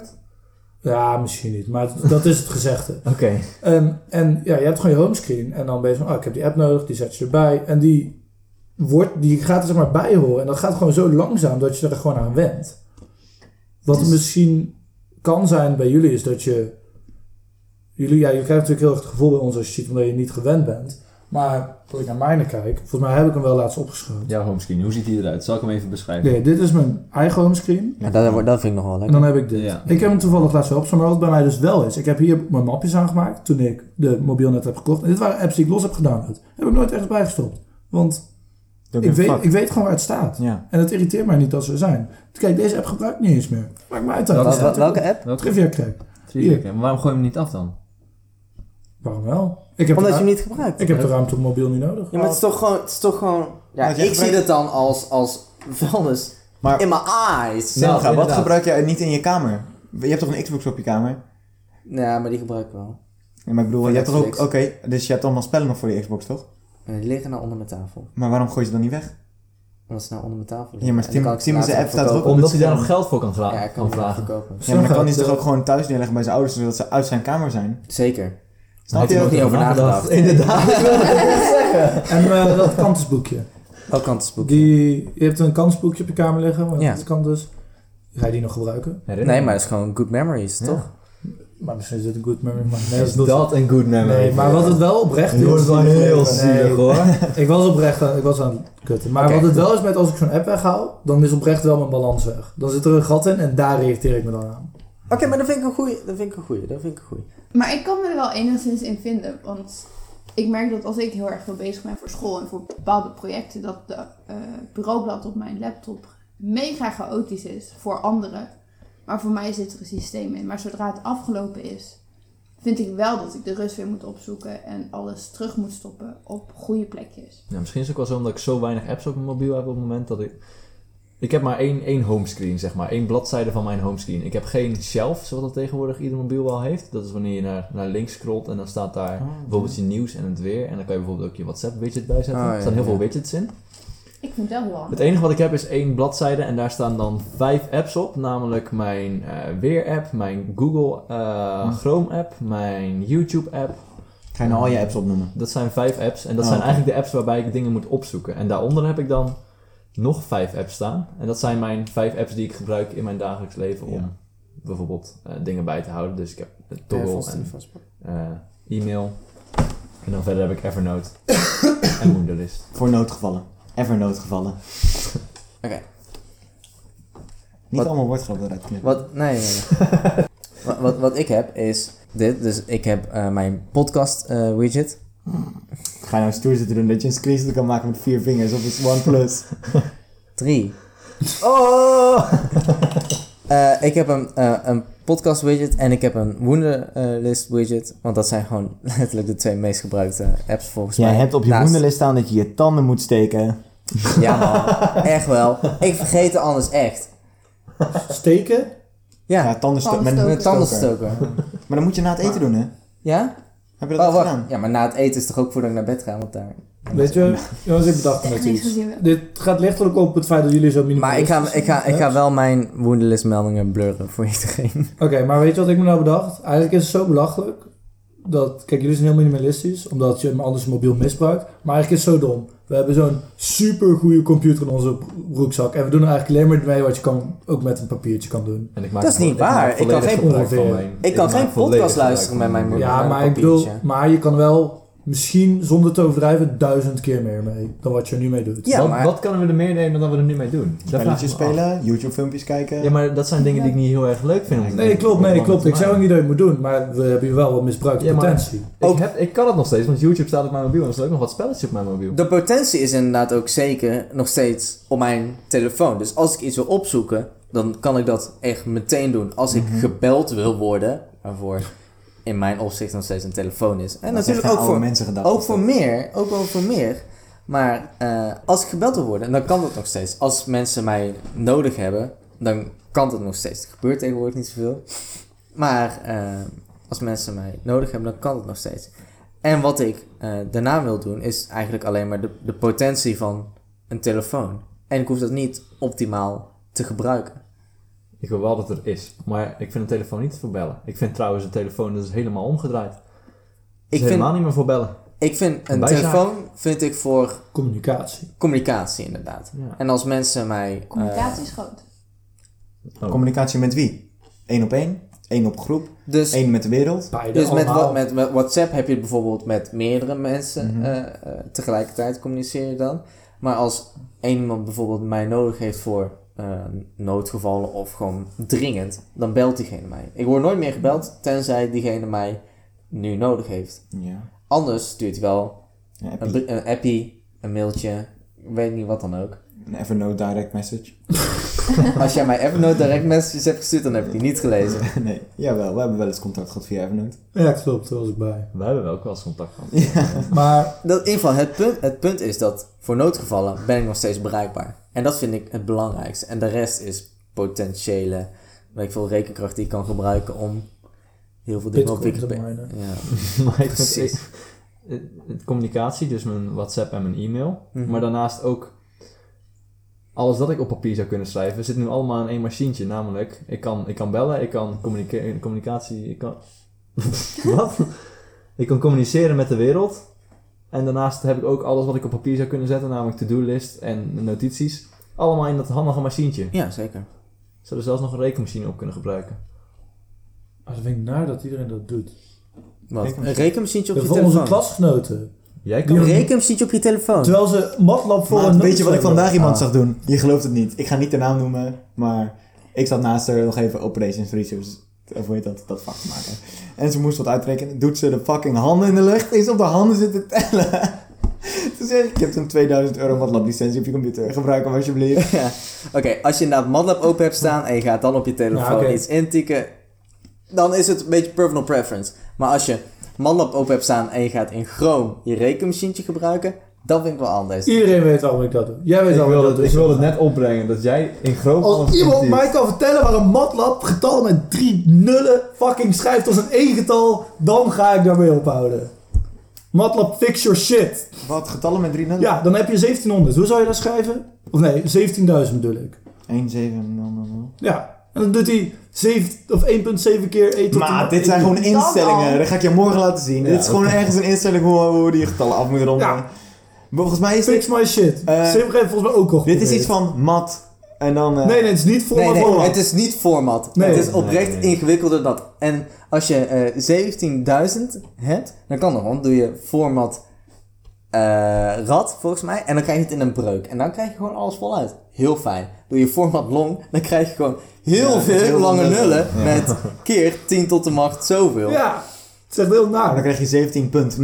Ja, misschien niet, maar dat is het gezegde. Oké. En, en ja, je hebt gewoon je homescreen en dan ben je van, oh, ik heb die app nodig, die zet je erbij. En die, wordt, die gaat er zeg maar bij horen en dat gaat gewoon zo langzaam dat je er gewoon aan went. Wat misschien kan zijn bij jullie is dat je, jullie, ja, je krijgt natuurlijk heel erg het gevoel bij ons als je ziet omdat je niet gewend bent. Maar als ik naar mijne kijk, volgens mij heb ik hem wel laatst opgeschreven. Jouw homescreen, hoe ziet die eruit? Zal ik hem even beschrijven? Nee, dit is mijn eigen homescreen. Ja, dat, dat vind ik nog wel En lekker. dan heb ik dit. Ja. Ik heb hem toevallig laatst wel maar wat bij mij dus wel is. Ik heb hier mijn mapjes aangemaakt toen ik de mobiel net heb gekocht. En dit waren apps die ik los heb gedownload. Heb ik nooit ergens bijgestopt. Want ik weet, ik weet gewoon waar het staat. Ja. En het irriteert mij niet dat ze er zijn. Kijk, deze app gebruik ik niet eens meer. Maakt mij uit. Welke- welke app? Trivia Crack. Trivia Crack. Maar waarom gooi je hem niet af dan? Waarom wel? Ik heb, Omdat de, je hem niet gebruikt. ik heb de ruimte op mobiel niet nodig. Ja, maar het is toch gewoon... Het is toch gewoon ja, ik zie het dan als, als vuilnis Maar in mijn eyes. Wat inderdaad. gebruik jij niet in je kamer? Je hebt toch een Xbox op je kamer? Ja, maar die gebruik ik wel. Ja, maar ik bedoel, je hebt toch ook... Oké, dus je hebt allemaal spellen nog voor die Xbox, toch? En die liggen nou onder mijn tafel. Maar waarom gooi je ze dan niet weg? Omdat ze nou onder mijn tafel liggen. Ja, maar later de app staat ook Omdat hij daar nog geld voor kan, Ja, vragen. verkopen. Ja, maar dan kan hij ze toch ook gewoon thuis neerleggen bij zijn ouders, zodat ze uit zijn kamer zijn? Zeker. Snap Had je? ik nog niet over nagedacht. Inderdaad, ik wilde het net zeggen. En eh, dat kantusboekje. Welk kantenboekje? Die, je hebt een kansboekje op je kamer liggen. Want Ja. dat kan dus. Ga je die nog gebruiken? Nee, maar dat is gewoon good memories, Ja. toch? Maar misschien is dit een good memory. Maar nee, Is dat een good memory? Nee, maar wat het wel oprecht is. Je wordt wel heel Nee, zielig hoor. Ik was oprecht aan, ik was aan het kutten. Maar wat het wel is met als ik zo'n app weghaal, dan is oprecht wel mijn balans weg. Dan zit er een gat in en daar irriteer ik me dan aan. Oké, maar dat vind ik een goeie. Dat vind ik een goeie. Dat vind ik een goeie. Maar ik kan me er wel enigszins in vinden. Want ik merk dat als ik heel erg veel bezig ben voor school en voor bepaalde projecten, dat de eh, bureaublad op mijn laptop mega chaotisch is voor anderen. Maar voor mij zit er een systeem in. Maar zodra het afgelopen is, vind ik wel dat ik de rust weer moet opzoeken en alles terug moet stoppen op goede plekjes. Ja, misschien is het ook wel zo omdat ik zo weinig apps op mijn mobiel heb op het moment dat ik... Ik heb maar één, één homescreen, zeg maar. één bladzijde van mijn homescreen. Ik heb geen shelf, zoals dat tegenwoordig ieder mobiel wel heeft. Dat is wanneer je naar, naar links scrolt en dan staat daar Oh, bijvoorbeeld je nieuws en het weer. En dan kan je bijvoorbeeld ook je WhatsApp widget bijzetten. Oh, ja, er staan heel ja. veel widgets in. Ik vind het wel heel handig. Het enige wat ik heb is één bladzijde en daar staan dan vijf apps op. Namelijk mijn eh, weer-app, mijn Google eh, Hm. Chrome-app, mijn YouTube-app. Ga je nou al je apps opnoemen? Dat zijn vijf apps en dat Oh, zijn eigenlijk de apps waarbij ik dingen moet opzoeken. En daaronder heb ik dan nog vijf apps staan. En dat zijn mijn vijf apps die ik gebruik in mijn dagelijks leven om Ja. bijvoorbeeld eh, dingen bij te houden. Dus ik heb eh, Ja, Toggle en eh, e-mail. En dan verder heb ik Evernote en Wunderlist. Voor noodgevallen. Ever noodgevallen. Oké. Niet Wat- allemaal woordgrappen eruit knippen. Wat, nee, nee, nee. wat, wat, wat ik heb is dit. Dus ik heb eh, mijn podcast eh, widget. Ga je nou stoer zitten doen dat je een screenshot kan maken met vier vingers op het OnePlus. Drie. Oh! Eh, ik heb een, eh, een podcast widget en ik heb een Wunderlist widget. Want dat zijn gewoon letterlijk de twee meest gebruikte apps volgens Jij mij. hebt op je Naast- staan dat je je tanden moet steken. Ja man, echt wel. Ik vergeet het anders echt. Steken? Ja, Ja, tandenstoker. Met een tandenstoker. Maar dan moet je na het eten doen, hè? Ja? Heb je dat Oh, gedaan? Ja, maar na het eten is toch ook voordat ik naar bed ga, want daar... Weet je, jongens, ik bedacht net iets. Dit gaat lichtelijk op het feit dat jullie zo minimaal. Maar ik ga, ik, ga, ik ga wel mijn woendelist meldingen blurren voor iedereen. Oké, maar weet je wat ik me nou bedacht? Eigenlijk is het zo belachelijk. Dat, kijk, jullie zijn heel minimalistisch, omdat je anders je mobiel misbruikt. Maar eigenlijk is het zo dom. We hebben zo'n super goede computer in onze broekzak. En we doen er eigenlijk alleen maar mee wat je kan, ook met een papiertje kan doen. En ik maak Dat is niet waar. Ik kan geen- ongeveer. mijn- Ik kan geen podcast luisteren met mijn mobiel. Ja, maar ik bedoel, maar je kan wel misschien zonder te overdrijven duizend keer meer mee dan wat je er nu mee doet. Ja, wat, maar- wat kunnen we er meer nemen dan we er nu mee doen? Spelletjes spelen, YouTube filmpjes kijken. Ja, maar dat zijn dingen die ik niet heel erg leuk vind. Nee, doen. klopt, nee, klopt. Ik zeg ook niet dat je het moet doen, maar we hebben hier wel wat misbruikte Ja, maar- potentie. Ik, heb, ik kan het nog steeds, want YouTube staat op mijn mobiel en er staan ook nog wat spelletjes op mijn mobiel. De potentie is inderdaad ook zeker nog steeds op mijn telefoon. Dus als ik iets wil opzoeken, dan kan ik dat echt meteen doen. Als ik Mhm. gebeld wil worden, waarvoor in mijn opzicht nog steeds een telefoon is. En Dat natuurlijk ook voor, mensen gedacht. ook voor dat. meer, ook wel voor meer. Maar eh, als ik gebeld wil worden, dan kan dat nog steeds. Als mensen mij nodig hebben, dan kan dat nog steeds. Het gebeurt tegenwoordig niet zoveel. Maar eh, als mensen mij nodig hebben, dan kan het nog steeds. En wat ik eh, daarna wil doen, is eigenlijk alleen maar de, de potentie van een telefoon. En ik hoef dat niet optimaal te gebruiken. Ik wil wel dat het er is, maar ik vind een telefoon niet voor bellen. Ik vind trouwens een telefoon, dat is helemaal omgedraaid. Is Ik vind, helemaal niet meer voor bellen. ik vind een bijzaak. telefoon vind ik voor Communicatie. communicatie inderdaad. Ja. En als mensen mij... eh, Communicatie is groot. Oh. Communicatie met wie? Eén op één, één op groep, dus één met de wereld. Beide Dus met, allemaal. met, met WhatsApp heb je het bijvoorbeeld met meerdere mensen Mhm. eh, eh, tegelijkertijd communiceer je dan. Maar als één iemand bijvoorbeeld mij nodig heeft voor eh, noodgevallen of gewoon dringend, dan belt diegene mij. Ik word nooit meer gebeld, tenzij diegene mij nu nodig heeft. Ja. Anders stuurt hij wel een, appie. een appie, een mailtje, ik weet niet wat dan ook. Een Evernote direct message. Als jij mij Evernote direct messages hebt gestuurd, dan heb ik die niet gelezen. nee, jawel, we hebben wel eens contact gehad via Evernote. Ja, klopt, daar was ik bij. Wij hebben wel ook wel eens contact gehad. Ja. Maar Dat, in ieder geval, het punt, het punt is dat voor noodgevallen ben ik nog steeds bereikbaar. En dat vind ik het belangrijkste. En de rest is potentiële, weet ik veel, rekenkracht die ik kan gebruiken om heel veel dingen op te minen. Ja. maar ik vind Precies. communicatie, dus mijn WhatsApp en mijn e-mail. Mhm. Maar daarnaast ook alles dat ik op papier zou kunnen schrijven, zit nu allemaal in één machientje. Namelijk, ik kan, ik kan bellen, ik kan communica- communicatie, ik kan... wat? Ik kan communiceren met de wereld. En daarnaast heb ik ook alles wat ik op papier zou kunnen zetten, namelijk to-do-list en notities. Allemaal in dat handige machientje. ja, zeker. Zou er zelfs nog een rekenmachine op kunnen gebruiken. Ah, dan vind ik naar dat iedereen dat doet. Wat? Rekenmachine. Een rekenmachientje op je Voor onze telefoon. klasgenoten. Jij kan... Een rekenmachientje op je telefoon. Terwijl ze MATLAB voor een weet je wat ik vandaag iemand Ah. zag doen? Je gelooft het niet. Ik ga niet de naam noemen, maar ik zat naast haar nog even Operations Research, of hoe heet dat, dat vak te maken. En ze moest wat uitrekenen. Doet ze de fucking handen in de lucht, is op de handen zitten tellen. Toen zeg ik, je hebt een 2000 euro MATLAB licentie op je computer. Gebruik hem alsjeblieft. Ja. Oké, als je inderdaad MATLAB open hebt staan en je gaat dan op je telefoon Ja, oké. iets intikken, dan is het een beetje personal preference. Maar als je MATLAB open hebt staan en je gaat in Chrome je rekenmachientje gebruiken, dat vind ik wel anders. Iedereen weet waarom ik dat doe. Jij weet Ik waarom wil, ik dat ik doe. wil het net opbrengen dat jij in groot Als iemand mij kan vertellen waar een MATLAB getal met drie nullen fucking schrijft als een één getal, dan ga ik daarmee ophouden. MATLAB fix your shit. Wat, getallen met drie nullen? Ja, dan heb je 1700. Hoe zou je dat schrijven? Of nee, 17.000 bedoel ik. 17000. Ja. En dan doet hij 7 of 1.7 keer e tot Maar de- dit zijn gewoon instellingen. al. Dat ga ik je morgen laten zien. Ja, dit is gewoon ergens een instelling hoe, hoe die getallen af moeten ronden. Ja. Maar volgens mij is Fix dit... my shit. Eh, Sim heeft volgens mij ook al Dit is iets van mat. En dan... eh, Nee, nee, het is niet voor Nee, het is niet format. Nee. het is oprecht Nee, nee. ingewikkelder dan dat. En als je eh 17.000 hebt, dan kan dat gewoon. Doe je format eh, rad, volgens mij. En dan krijg je het in een breuk. En dan krijg je gewoon alles voluit. Heel fijn. Doe je format long, dan krijg je gewoon heel Ja, veel heel lange nullen. nullen. Ja. Met keer 10 tot de macht zoveel. Ja, het is echt heel Maar dan naar. krijg je 17.000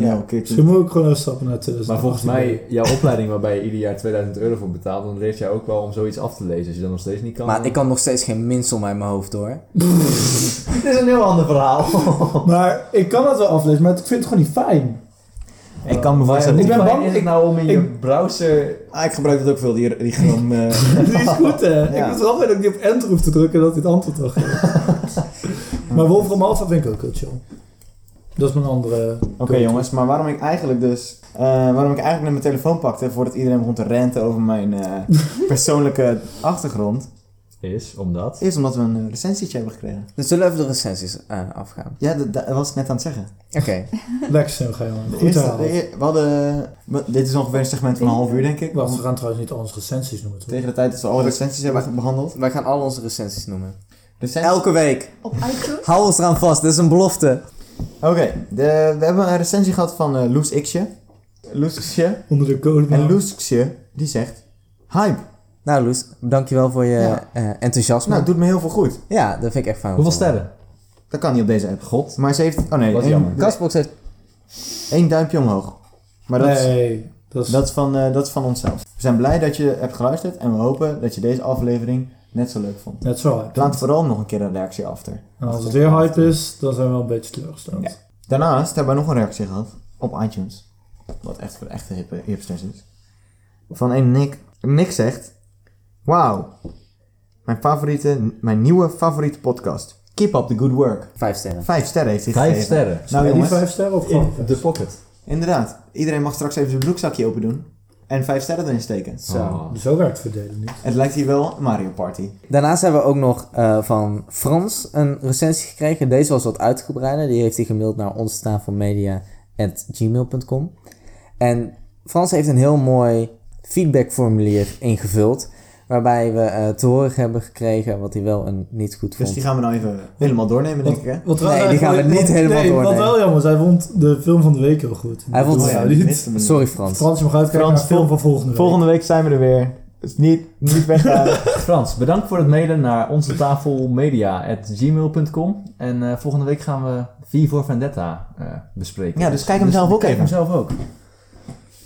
Ja. Misschien moet ik gewoon even stappen naar 2018. Maar volgens mij, jouw opleiding waarbij je ieder jaar 2000 euro voor betaalt, dan leert jij ook wel om zoiets af te lezen. Als je dat nog steeds niet kan. Maar ik kan nog steeds geen minsel uit mijn hoofd hoor. Het is een heel ander verhaal. Maar ik kan het wel aflezen, maar ik vind het gewoon niet fijn. Ik kan me voorstellen... ik ben bang- is het ik- nou om in je browser... Ah, ik gebruik het ook veel, die, die gram... eh, Die is goed, hè? Ja. Ik moet eraf weten dat ik niet op enter hoef te drukken en dat het antwoord geeft. Maar Wolfram Alpha vind ik ook heel chill. Dat is mijn andere... Oké jongens, maar waarom ik eigenlijk dus... eh, waarom ik eigenlijk naar mijn telefoon pakte voordat iedereen begon te ranten over mijn eh, persoonlijke achtergrond, Is omdat... is omdat we een eh, recensietje hebben gekregen. Dus zullen we even de recensies eh, afgaan? Ja, dat, was ik net aan het zeggen. Oké. Lekker snel gaan, jongen. De Goed eer- we hadden, dit is ongeveer een segment van een half uur denk ik. Wacht, we gaan trouwens niet al onze recensies noemen, toch? Tegen de tijd dat we alle recensies hebben behandeld. Wij gaan al onze recensies noemen. Elke week. Op iTunes. Hou ons eraan vast, dit is een belofte. Oké, de- we hebben een recensie gehad van eh Loes Xje. Loes Xje. Onder de code. En Loes Xje, die zegt... Hype. Nou Loes, dankjewel voor je Ja. eh, enthousiasme. Nou, het doet me heel veel goed. ja, dat vind ik echt fijn. Hoeveel sterren? Dat kan niet op deze app. God. Maar ze heeft... Oh nee, Wat één, jammer. Castbox heeft... één duimpje omhoog. Maar dat, is, Nee, dat is... dat, is van, eh, dat is van onszelf. We zijn blij dat je hebt geluisterd en we hopen dat je deze aflevering net zo leuk vond. Net zo hype. Laat vooral nog een keer een reactie achter. En als het weer hype is, dan zijn we wel een beetje teleurgesteld. Ja. Daarnaast hebben we nog een reactie gehad op iTunes. Wat echt voor de echte hippe hipsters is. Van een Nick. Nick zegt... Wauw. Mijn favoriete, mijn nieuwe favoriete podcast. Keep up the good work. Vijf sterren. Vijf sterren heeft hij Vijf gegeven. sterren. Nou Nou, die jongens, vijf sterren of gewoon In de pocket. inderdaad. Iedereen mag straks even zijn broekzakje open doen. En vijf sterren erin steken. Zo. Oh. Zo werkt verdelen niet. Het lijkt hier wel Mario Party. Daarnaast hebben we ook nog eh, van Frans een recensie gekregen. Deze was wat uitgebreider. Die heeft hij gemaild naar onstaanvanmedia.gmail.com En Frans heeft een heel mooi feedbackformulier ingevuld. Waarbij we eh, te horen hebben gekregen wat hij wel en niet goed Dus vond. die gaan we nou even helemaal doornemen, denk ik hè? Wat Nee, die gaan we niet helemaal nee, doornemen. Wat wel jammer is, hij vond de film van de week heel goed. Hij vond- Oh ja, die niet. Sorry Frans. Frans, je mag uitkijken Frans, naar de film van volgende week. Volgende week zijn we er weer. Dus niet, niet weggaan. Frans, bedankt voor het mailen naar onze tafelmedia.gmail.com. En eh, volgende week gaan we V voor Vendetta eh, bespreken. Ja, dus kijk hem zelf ook kijk even. hem zelf ook.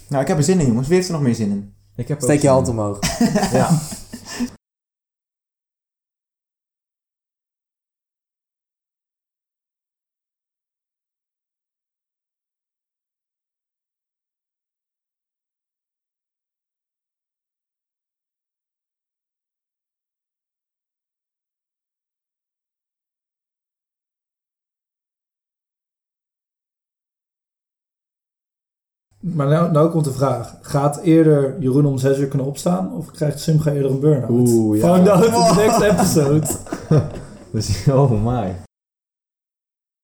nou, ik heb er zin in jongens. Wie heeft er nog meer zin in? Ik heb ook Steek je hand omhoog. Ja. Maar nou, nou komt de vraag. Gaat eerder Jeroen om 6 uur kunnen opstaan? Of krijgt Simga eerder een burn-out? Oeh, ja. Find out in the next episode. Oh my.